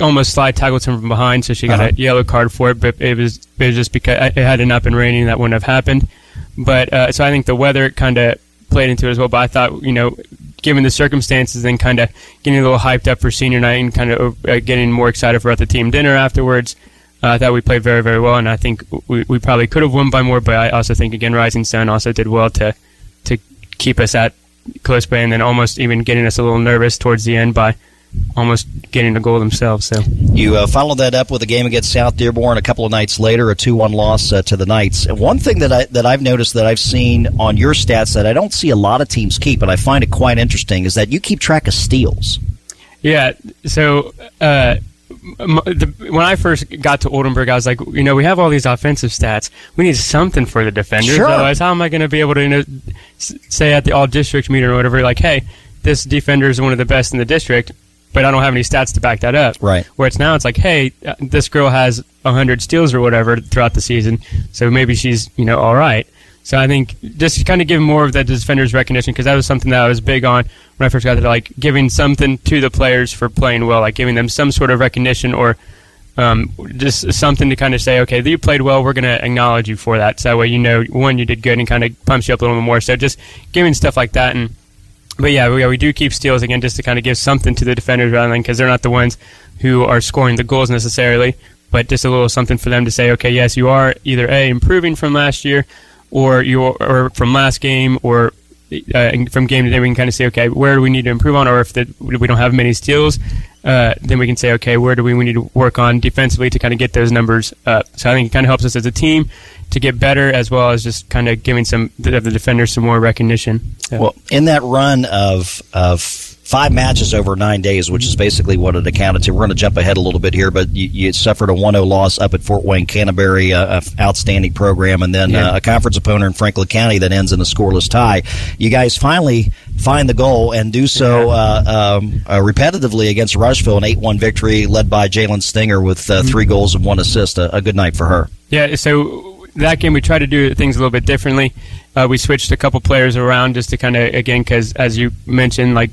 almost slide tackled him from behind, so she got Uh-huh. a yellow card for it. But it was it was just because it had not been raining that wouldn't have happened. But uh, so I think the weather kind of played into it as well. But I thought you know, given the circumstances, and kind of getting a little hyped up for senior night and kind of uh, getting more excited for at the team dinner afterwards. Uh, I thought we played very, very well, and I think we, we probably could have won by more. But I also think again, Rising Sun also did well to to keep us at close play, and then almost even getting us a little nervous towards the end by almost getting a goal themselves. So You uh, followed that up with a game against South Dearborn a couple of nights later, a two-one loss uh, to the Knights. And one thing that I that I've noticed that I've seen on your stats that I don't see a lot of teams keep, and I find it quite interesting, is that you keep track of steals. Yeah. So uh, the, when I first got to Oldenburg, I was like, you know, we have all these offensive stats. We need something for the defenders. Sure. Otherwise, how am I going to be able to you know, say at the all district meeting or whatever, like, hey, this defender is one of the best in the district, but I don't have any stats to back that up. Right. Where it's now, it's like, hey, uh, this girl has hundred steals or whatever throughout the season, so maybe she's you know all right. So I think just kind of give more of that defender's recognition because that was something that I was big on when I first got there, like giving something to the players for playing well, like giving them some sort of recognition or um, just something to kind of say, okay, you played well, we're going to acknowledge you for that. So that way you know, one, you did good and kind of pumps you up a little bit more. So just giving stuff like that. And but yeah, we, yeah, we do keep steals again just to kind of give something to the defenders rather than because they're not the ones who are scoring the goals necessarily, but just a little something for them to say, okay, yes, you are either a improving from last year, or you or from last game, or uh, from game to day, we can kind of say, okay, where do we need to improve on, or if the, we don't have many steals, uh, then we can say, okay, where do we, we need to work on defensively to kind of get those numbers up. So I think it kind of helps us as a team to get better, as well as just kind of giving some of the defenders some more recognition. Well, in that run of of five matches over nine days, which is basically what it accounted to. We're going to jump ahead a little bit here, but you, you suffered a 1-0 loss up at Fort Wayne Canterbury, uh, a outstanding program, and then Yeah. uh, a conference opponent in Franklin County that ends in a scoreless tie. You guys finally find the goal and do so uh, um, uh, repetitively against Rushville, an 8-1 victory led by Jalen Stinger with uh, three goals and one assist. A, a good night for her. Yeah, so that game we tried to do things a little bit differently. Uh, we switched a couple players around just to kind of again because as you mentioned, like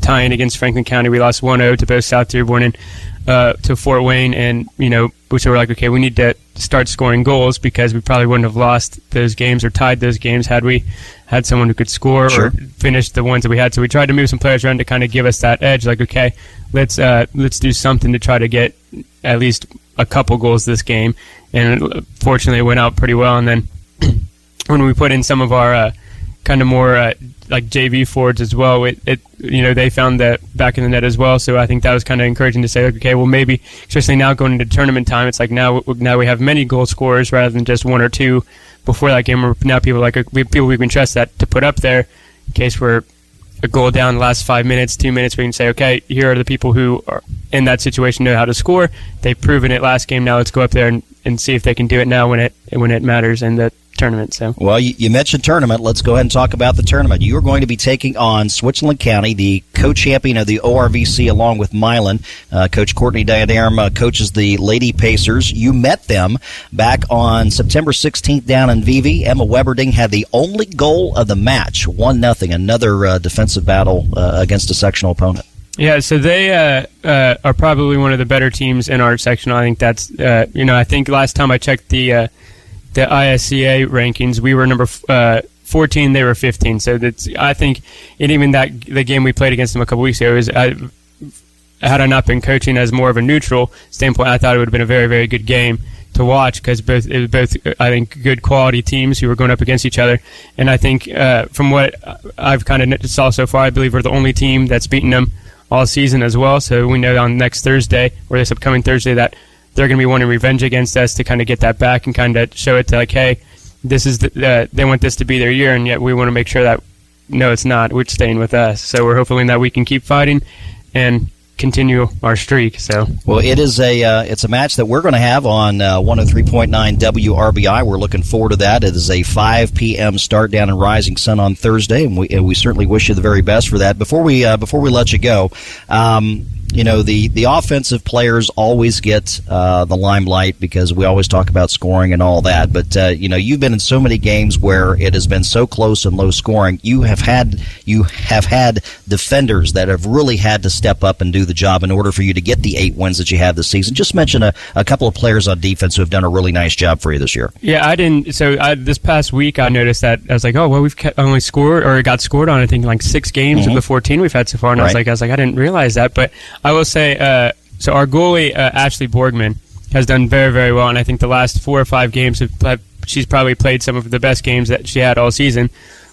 tying against Franklin County, we lost 1-0 to both South Dearborn and uh, to Fort Wayne, and you know, which were like, okay, we need to start scoring goals because we probably wouldn't have lost those games or tied those games had we had someone who could score Sure. or finish the ones that we had. So we tried to move some players around to kind of give us that edge. Like, okay, let's uh, let's do something to try to get at least a couple goals this game. And fortunately, it went out pretty well. And then when we put in some of our uh, kind of more uh, like JV forwards as well, it, it you know they found that back in the net as well. So I think that was kind of encouraging to say, like, okay, well maybe especially now going into tournament time, it's like now now we have many goal scorers rather than just one or two before that game. Now people like we, people we can trust that to put up there in case we're a goal down the last five minutes, two minutes, we can say, okay, here are the people who are in that situation know how to score. They've proven it last game. Now let's go up there and, and see if they can do it now when it when it matters in the tournament. So Well, you, you mentioned tournament. Let's go ahead and talk about the tournament. You are going to be taking on Switzerland County, the co-champion of the ORVC, along with Milan. Uh, Coach Courtney Diadarm uh, coaches the Lady Pacers. You met them back on September 16th down in Vevay. Emma Weberding had the only goal of the match, one nothing. Another uh, defensive battle uh, against a sectional opponent. Yeah, so they uh, uh, are probably one of the better teams in our section. I think that's uh, you know I think last time I checked the uh, the ISCA rankings, we were number uh, 14, they were 15. So that's I think and even that the game we played against them a couple weeks ago is I, had I not been coaching as more of a neutral standpoint, I thought it would have been a very very good game to watch because both it was both I think good quality teams who were going up against each other, and I think uh, from what I've kind of saw so far, I believe we're the only team that's beaten them all season as well. So we know on next Thursday or this upcoming Thursday that they're going to be wanting revenge against us to kind of get that back and kind of show it to like, hey, this is the, uh, they want this to be their year, and yet we want to make sure that no, it's not. We're staying with us. So we're hoping that we can keep fighting and continue our streak. So Well, it is a uh, it's a match that we're going to have on uh, 103.9 WRBI. We're looking forward to that. It is a 5 p.m. start down in Rising Sun on Thursday, and we and we certainly wish you the very best for that. Before we uh, before we let you go. Um, you know the, the offensive players always get uh, the limelight because we always talk about scoring and all that. But uh, you know you've been in so many games where it has been so close and low scoring. You have had you have had defenders that have really had to step up and do the job in order for you to get the eight wins that you have this season. Just mention a, a couple of players on defense who have done a really nice job for you this year. Yeah, I didn't. So I, this past week, I noticed that I was like, oh well, we've only scored or got scored on I think like six games Mhm. of the 14 we've had so far, and I was like, I was like, I didn't realize that, but I will say, uh, so our goalie uh, Ashley Borgman has done very very well, and I think the last four or five games have, have she's probably played some of the best games that she had all season.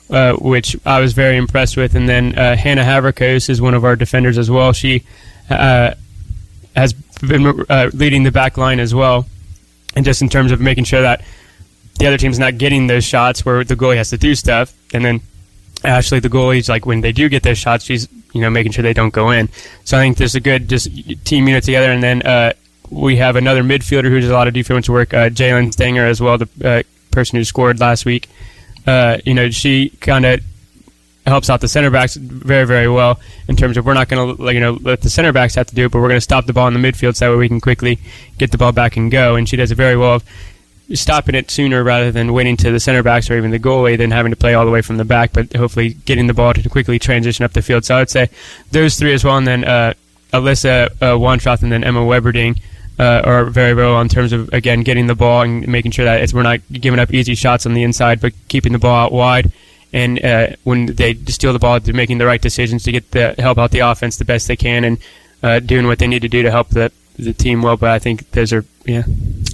Uh, which I was very impressed with, and then uh, Hannah Haverkos is one of our defenders as well. She uh, has been uh, leading the back line as well, and just in terms of making sure that the other team's not getting those shots where the goalie has to do stuff, and then Ashley, the goalie's like when they do get those shots, she's you know making sure they don't go in. So I think there's a good just team unit together, and then uh, we have another midfielder who does a lot of defensive work, uh, Jalen Stanger as well, the uh, person who scored last week. Uh, you know, she kind of helps out the center backs very, very well in terms of we're not going to, you know, let the center backs have to do it, but we're going to stop the ball in the midfield so that way we can quickly get the ball back and go. And she does it very well stopping it sooner rather than waiting to the center backs or even the goalie than having to play all the way from the back, but hopefully getting the ball to quickly transition up the field. So I would say those three as well, and then uh, Alyssa uh, and then Emma Weberding. Uh, are very well in terms of again getting the ball and making sure that we're not giving up easy shots on the inside, but keeping the ball out wide and uh, when they steal the ball, they're making the right decisions to get the help out the offense the best they can and uh, doing what they need to do to help the the team well. But I think those are yeah.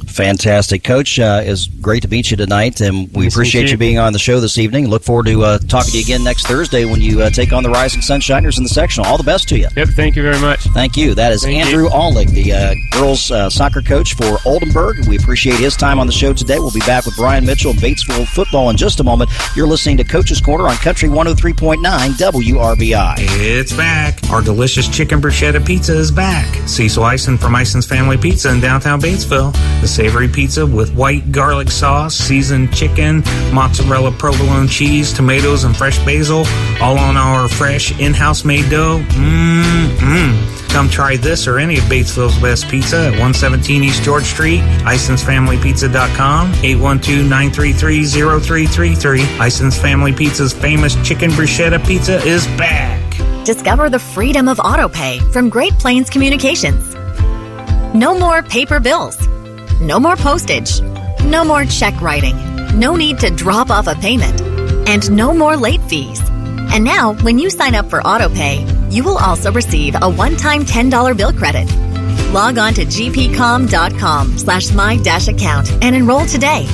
Fantastic, Coach. Uh, is great to meet you tonight, and we Nice appreciate you. you. being on the show this evening. Look forward to uh, talking to you again next Thursday when you uh, take on the Rising Sunshiners in the sectional. All the best to you. Yep. Thank you very much. Thank you. That is Thank Andrew Allig, the uh, girls uh, soccer coach for Oldenburg. We appreciate his time on the show today. We'll be back with Brian Mitchell and Batesville football in just a moment. You're listening to Coach's Corner on Country 103.9 WRBI. It's back. Our delicious chicken bruschetta pizza is back. Cecil Ison from Ison's Family Pizza in downtown Batesville. The savory pizza with white garlic sauce, seasoned chicken, mozzarella provolone cheese, tomatoes, and fresh basil, all on our fresh in-house made dough. Mmm, mmm. Come try this or any of Batesville's best pizza at 117 East George Street, IsonsFamilyPizza.com, 812-933-0333. Ison's Family Pizza's famous chicken bruschetta pizza is back. Discover the freedom of autopay from Great Plains Communications. No more paper bills. No more postage. No more check writing. No need to drop off a payment. And no more late fees. And now, when you sign up for AutoPay, you will also receive a one-time $10 bill credit. Log on to gpcom.com slash my dash account and enroll today.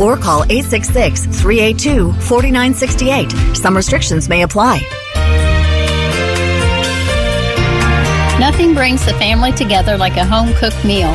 Or call 866-382-4968. Some restrictions may apply. Nothing brings the family together like a home cooked meal.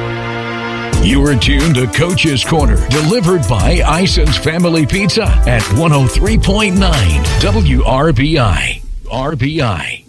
You are tuned to Coach's Corner, delivered by Ison's Family Pizza at 103.9 WRBI. RBI.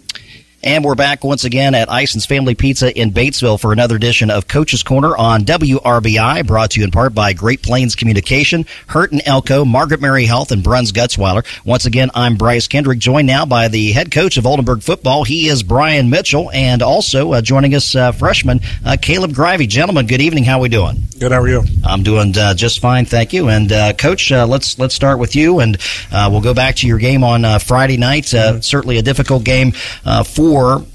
And we're back once again at Ison's Family Pizza in Batesville for another edition of Coach's Corner on WRBI, brought to you in part by Great Plains Communication, Hurt and Elko, Margaret Mary Health, and Bruns Gutzwiller. Once again, I'm Bryce Kendrick, joined now by the head coach of Oldenburg football. He is Brian Mitchell, and also uh, joining us, uh, freshman uh, Caleb Grivey. Gentlemen, good evening. How are we doing? Good. How are you? I'm doing uh, just fine, thank you. And uh, coach, uh, let's let's start with you, and we'll go back to your game on Friday night. Mm-hmm. Certainly a difficult game for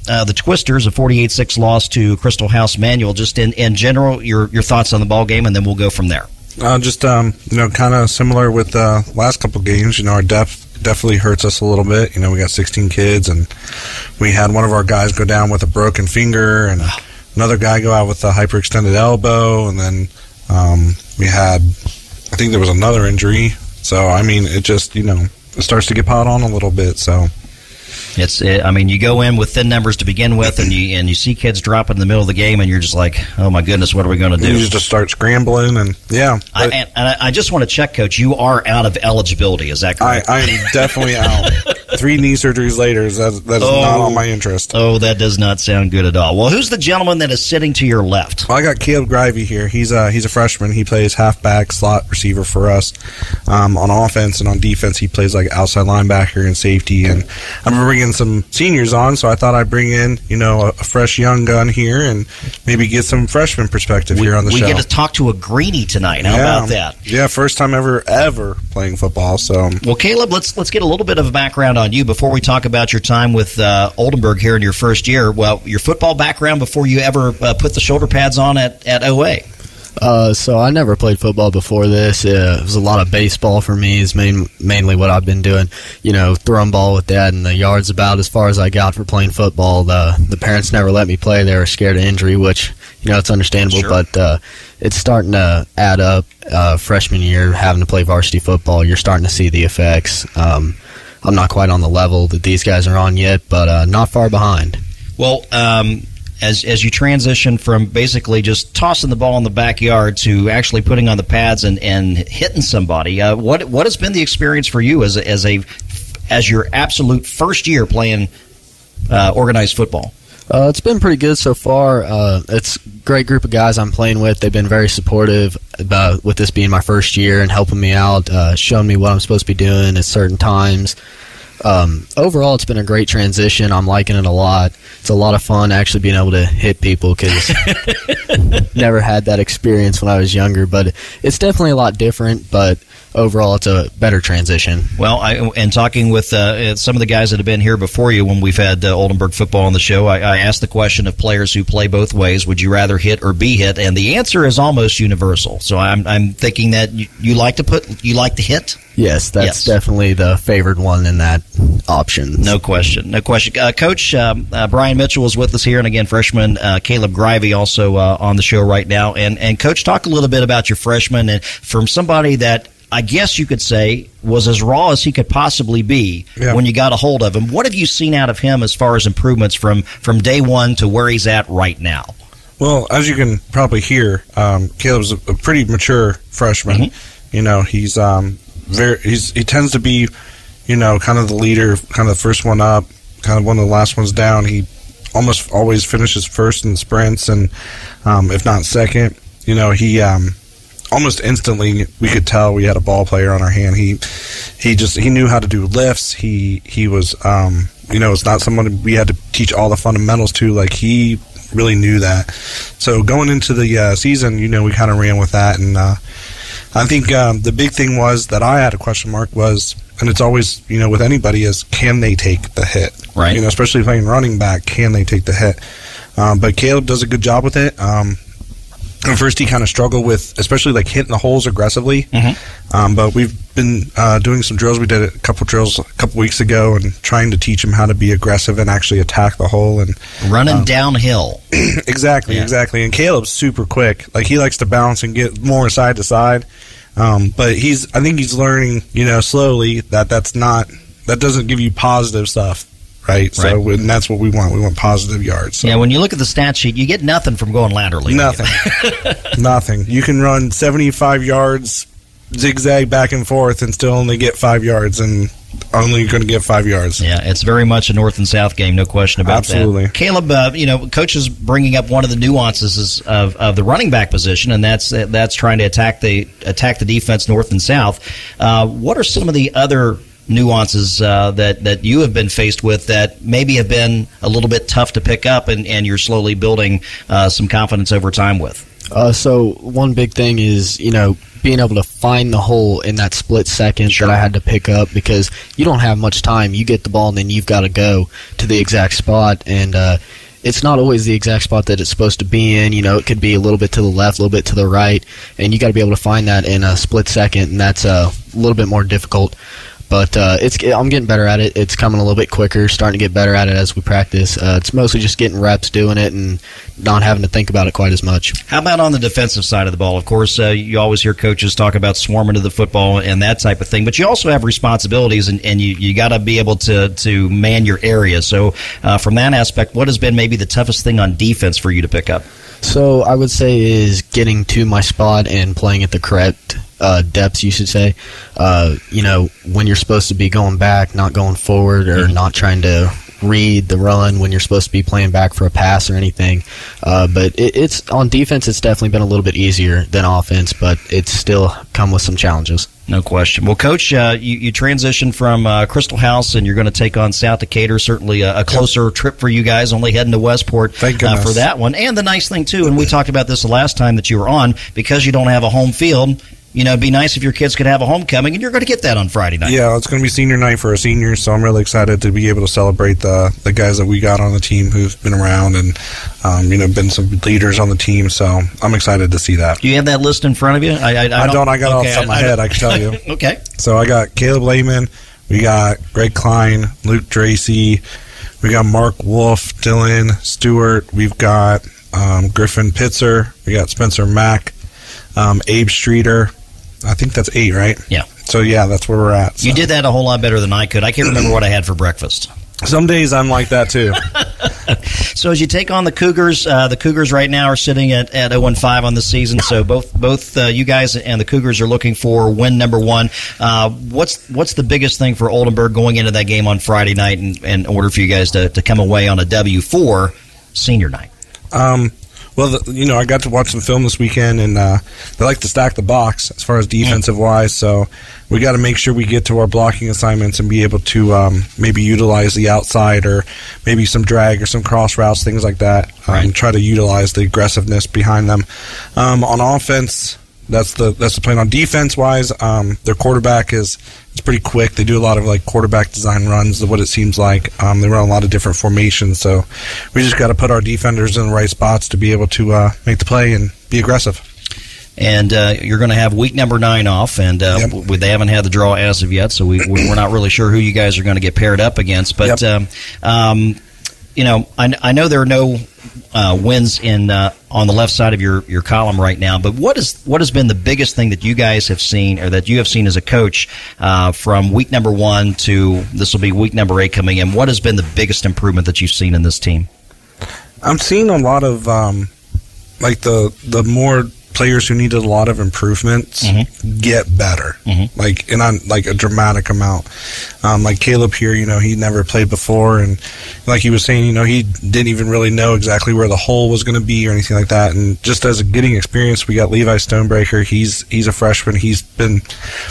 uh, the Twisters, a 48-6 loss to Christel House Manual. Just in, in general, your your thoughts on the ball game, and then we'll go from there. Uh, just um, you know, kind of similar with the uh, last couple games. You know, our depth definitely hurts us a little bit. You know, we got 16 kids, and we had one of our guys go down with a broken finger, and another guy go out with a hyperextended elbow, and then um, we had, I think there was another injury. So I mean, it just you know, it starts to get piled on a little bit. So it's, it, I mean, you go in with thin numbers to begin with, and you and you see kids drop in the middle of the game, and you're just like, oh my goodness, what are we going to do? You just start scrambling, and yeah. I, and, and I just want to check, coach. You are out of eligibility. Is that correct? I, I am definitely out. Three knee surgeries later, that, that is oh, not on my interest. Oh, that does not sound good at all. Well, who's the gentleman that is sitting to your left? Well, I got Caleb Grivey here. He's a he's a freshman. He plays halfback, slot receiver for us um, on offense, and on defense, he plays like outside linebacker and safety. And I'm bringing some seniors on, so I thought I'd bring in, you know, a, a fresh young gun here and maybe get some freshman perspective we, here on the we show. We get to talk to a greenie tonight. How yeah. about that? Yeah, first time ever ever playing football. So well, Caleb, let's let's get a little bit of a background on you before we talk about your time with uh, Oldenburg here in your first year. Well, your football background before you ever uh, put the shoulder pads on at at OA. Uh, so I never played football before this. Uh, it was a lot of baseball for me. Is main, mainly what I've been doing. You know, throwing ball with dad, and the yards about as far as I got for playing football. The the parents never let me play. They were scared of injury, which you know it's understandable. Sure. But uh, it's starting to add up. Uh, freshman year, having to play varsity football, you're starting to see the effects. Um, I'm not quite on the level that these guys are on yet, but uh, not far behind. Well, um, as as you transition from basically just tossing the ball in the backyard to actually putting on the pads and, and hitting somebody. Uh, what what has been the experience for you as a, as a as your absolute first year playing uh, organized football? Uh, it's been pretty good so far. Uh, it's a great group of guys I'm playing with. They've been very supportive about with this being my first year and helping me out, uh, showing me what I'm supposed to be doing at certain times um, overall, it's been a great transition. I'm liking it a lot. It's a lot of fun actually being able to hit people because never had that experience when I was younger. But it's definitely a lot different. But overall, it's a better transition. Well, I, and talking with uh, some of the guys that have been here before you when we've had uh, Oldenburg football on the show, I, I, asked the question of players who play both ways: Would you rather hit or be hit? And the answer is almost universal. So I'm, I'm thinking that you, you like to put you like to hit. Yes, that's yes. definitely the favored one in that option. No question, no question. Uh, Coach um, uh, Brian Mitchell is with us here, and again, freshman uh, Caleb Grivey also uh, on the show right now. And and Coach, talk a little bit about your freshman and from somebody that I guess you could say, was as raw as he could possibly be yeah. when you got a hold of him. What have you seen out of him as far as improvements from, from day one to where he's at right now? Well, as you can probably hear, um, Caleb's a, a, pretty mature freshman. Mm-hmm. You know, he's um, very he's he tends to be, you know, kind of the leader, kind of the first one up, kind of one of the last ones down. He almost always finishes first in sprints, and um, if not second, you know, he um, almost instantly we could tell we had a ball player on our hand. He he just he knew how to do lifts. He he was um, you know it's not someone we had to teach all the fundamentals to. Like he really knew that. So going into the uh, season, you know, we kind of ran with that, and uh, I think um, the big thing was that I had a question mark was, and it's always you know with anybody is can they take the hit, Right. You know, especially playing running back, can they take the hit? Um, but Caleb does a good job with it. Um, at first, he kind of struggled with, especially like hitting the holes aggressively. Mm-hmm. Um, but we've been uh, doing some drills. We did a couple drills a couple weeks ago, and trying to teach him how to be aggressive and actually attack the hole and Running um, downhill. exactly, Yeah. exactly. And Caleb's super quick. Like he likes to bounce and get more side to side. Um, but he's, I think he's learning, you know, slowly that that's not that doesn't give you positive stuff, right? So Right. and that's what we want. We want positive yards. So. Yeah, when you look at the stat sheet, you get nothing from going laterally. Nothing. Nothing. You can run 75 yards, zigzag back and forth, and still only get five yards, and only going to get five yards. Yeah, it's very much a north and south game, no question about Absolutely. that. Absolutely, Caleb, uh, you know, coach is bringing up one of the nuances of, of the running back position, and that's that's trying to attack the attack the defense north and south. Uh, what are some of the other nuances uh, that that you have been faced with that maybe have been a little bit tough to pick up, and, and you're slowly building uh, some confidence over time with? Uh, so one big thing is you know being able to find the hole in that split second that I had to pick up because you don't have much time. You get the ball and then you've got to go to the exact spot and. Uh, it's not always the exact spot that it's supposed to be in. You know, it could be a little bit to the left, a little bit to the right, and you got to be able to find that in a split second, and that's uh, a little bit more difficult. But uh, it's I'm getting better at it. It's coming a little bit quicker, starting to get better at it as we practice. Uh, it's mostly just getting reps doing it and not having to think about it quite as much. How about on the defensive side of the ball? Of course, uh, you always hear coaches talk about swarming to the football and that type of thing, but you also have responsibilities, and, and you, you got to be able to, to man your area. So, uh, from that aspect, what has been maybe the toughest thing on defense for you to pick up? So I would say is getting to my spot and playing at the correct uh, depths. You should say, uh, you know, when you're supposed to be going back, not going forward, or not trying to read the run when you're supposed to be playing back for a pass or anything. Uh, but it, it's on defense. It's definitely been a little bit easier than offense, but it's still come with some challenges. No question. Well, Coach, uh, you, you transitioned from uh, Christel House, and you're going to take on South Decatur. Certainly a, a closer trip for you guys, only heading to Westport uh, for that one. And the nice thing, too, and we talked about this the last time that you were on, because you don't have a home field, you know, it'd be nice if your kids could have a homecoming, and you're going to get that on Friday night. Yeah, it's going to be senior night for our seniors, so I'm really excited to be able to celebrate the the guys that we got on the team who've been around and um, you know been some leaders on the team. So I'm excited to see that. Do you have that list in front of you? I, I, I don't. I got it off the top of my head. I can tell you. okay. So I got Caleb Lehman, we got Greg Klein, Luke Dracy, we got Mark Wolf, Dylan Stewart, we've got um, Griffin Pitzer, we got Spencer Mack, um, Abe Streeter. I think that's eight, right? Yeah. So yeah, that's where we're at. You did that a whole lot better than I could. I can't remember what I had for breakfast. Some days I'm like that too. So as you take on the Cougars, uh, the Cougars right now are sitting at at 0 5 on the season. So both both uh, you guys and the Cougars are looking for win number one. Uh, what's what's the biggest thing for Oldenburg going into that game on Friday night, in, in order for you guys to, to come away on a W for senior night? Um, well, the, you know, I got to watch some film this weekend, and uh, they like to stack the box as far as defensive wise. So we got to make sure we get to our blocking assignments and be able to um, maybe utilize the outside or maybe some drag or some cross routes, things like that. Um, Try to utilize the aggressiveness behind them. Um, on offense, that's the that's the plan. On defense wise, um, their quarterback is it's pretty quick. They do a lot of like quarterback design runs. What it seems like um, they run a lot of different formations. So we just got to put our defenders in the right spots to be able to uh, make the play and be aggressive. And uh, you're going to have week number nine off, and uh, w- they haven't had the draw as of yet, so we, we're not really sure who you guys are going to get paired up against. But um, um, you know, I, I know there are no uh, wins in uh, on the left side of your, your column right now. But what is what has been the biggest thing that you guys have seen, or that you have seen as a coach, uh, from week number one to this will be week number eight coming in? What has been the biggest improvement that you've seen in this team? I'm seeing a lot of um, like the the more players who needed a lot of improvements get better, like in on like a dramatic amount. Um, like Caleb here, you know, he never played before, and like he was saying, you know, he didn't even really know exactly where the hole was going to be or anything like that. And just as a getting experience, we got Levi Stonebreaker. He's he's a freshman. He's been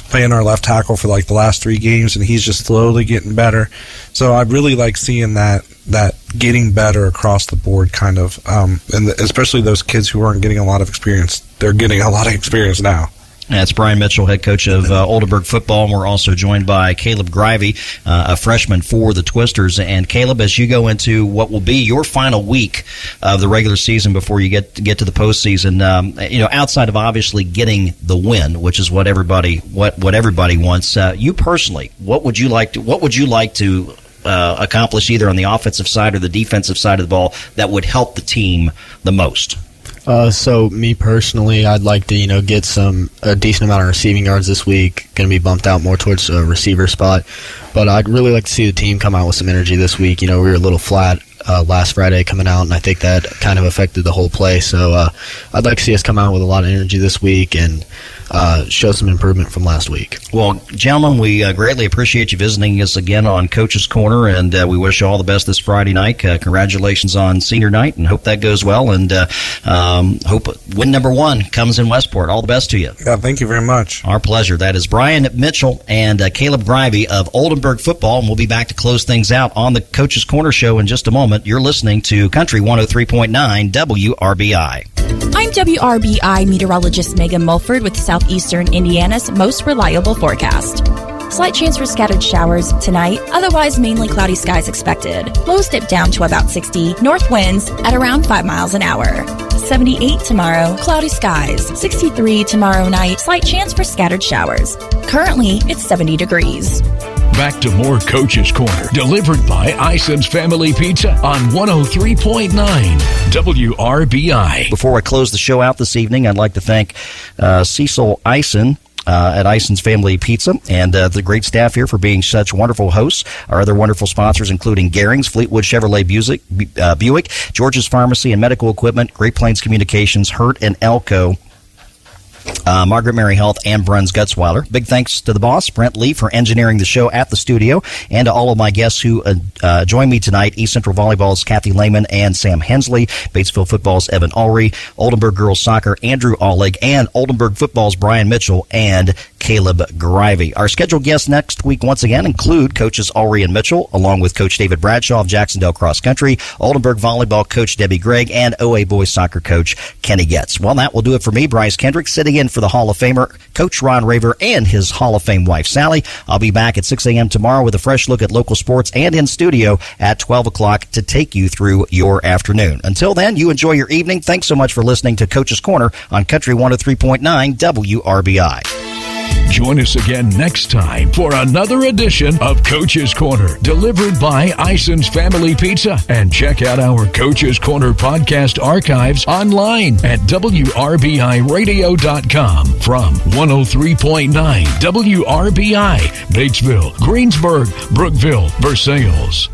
playing our left tackle for like the last three games, and he's just slowly getting better. So I really like seeing that that getting better across the board, kind of, um, and the, especially those kids who aren't getting a lot of experience. They're getting a lot of experience now. That's Brian Mitchell, head coach of uh, Oldenburg football. And we're also joined by Caleb Grivey, uh, a freshman for the Twisters. And Caleb, as you go into what will be your final week of the regular season before you get get to the postseason, um, you know, outside of obviously getting the win, which is what everybody what what everybody wants, uh, you personally, what would you like to what would you like to uh, accomplish either on the offensive side or the defensive side of the ball that would help the team the most? Uh, so me personally, I'd like to you know get some a decent amount of receiving yards this week. Going to be bumped out more towards a receiver spot, but I'd really like to see the team come out with some energy this week. You know, we were a little flat uh, last Friday coming out, and I think that kind of affected the whole play. So uh, I'd like to see us come out with a lot of energy this week and uh, show some improvement from last week. Well, gentlemen, we uh, greatly appreciate you visiting us again on Coach's Corner, and uh, we wish you all the best this Friday night. Uh, congratulations on senior night, and hope that goes well. And uh, um, hope win number one comes in Westport. All the best to you. Yeah, thank you very much. Our pleasure. That is Brian Mitchell and uh, Caleb Grivey of Oldenburg Football, and we'll be back to close things out on the Coach's Corner show in just a moment. You're listening to Country 103.9 WRBI. I'm WRBI meteorologist Megan Mulford with Southeastern Indiana's most reliable forecast. Slight chance for scattered showers tonight, otherwise mainly cloudy skies expected. Lows dip down to about 60, north winds at around 5 miles an hour. 78 tomorrow, cloudy skies. 63 tomorrow night, slight chance for scattered showers. Currently, it's 70 degrees. Back to more Coach's Corner, delivered by Ison's Family Pizza on 103.9 WRBI. Before I close the show out this evening, I'd like to thank uh, Cecil Ison. Uh, at Ison's Family Pizza and uh, the great staff here for being such wonderful hosts. Our other wonderful sponsors, including Garing's, Fleetwood Chevrolet Buick, uh, Buick George's Pharmacy and Medical Equipment, Great Plains Communications, Hurt and Elko. Uh, Margaret Mary Health and Bruns Gutzwiller. Big thanks to the boss, Brent Lee, for engineering the show at the studio, and to all of my guests who uh, uh, joined me tonight East Central Volleyball's Kathy Lehman and Sam Hensley, Batesville Football's Evan Ulrey, Oldenburg Girls Soccer Andrew Allig, and Oldenburg Football's Brian Mitchell and Caleb Grivey. Our scheduled guests next week once again include coaches Ulrey and Mitchell, along with Coach David Bradshaw of Jac-Cen-Del Cross Country, Oldenburg Volleyball Coach Debbie Gregg, and OA Boys Soccer Coach Kenny Getz. Well, that will do it for me, Bryce Kendrick, sitting in for the Hall of Famer, Coach Ron Raver, and his Hall of Fame wife, Sally. I'll be back at 6 a.m. tomorrow with a fresh look at local sports and in studio at 12 o'clock to take you through your afternoon. Until then, you enjoy your evening. Thanks so much for listening to Coach's Corner on Country 103.9 WRBI. Join us again next time for another edition of Coach's Corner, delivered by Ison's Family Pizza. And check out our Coach's Corner podcast archives online at WRBIRadio.com from 103.9 WRBI, Batesville, Greensburg, Brookville, Versailles.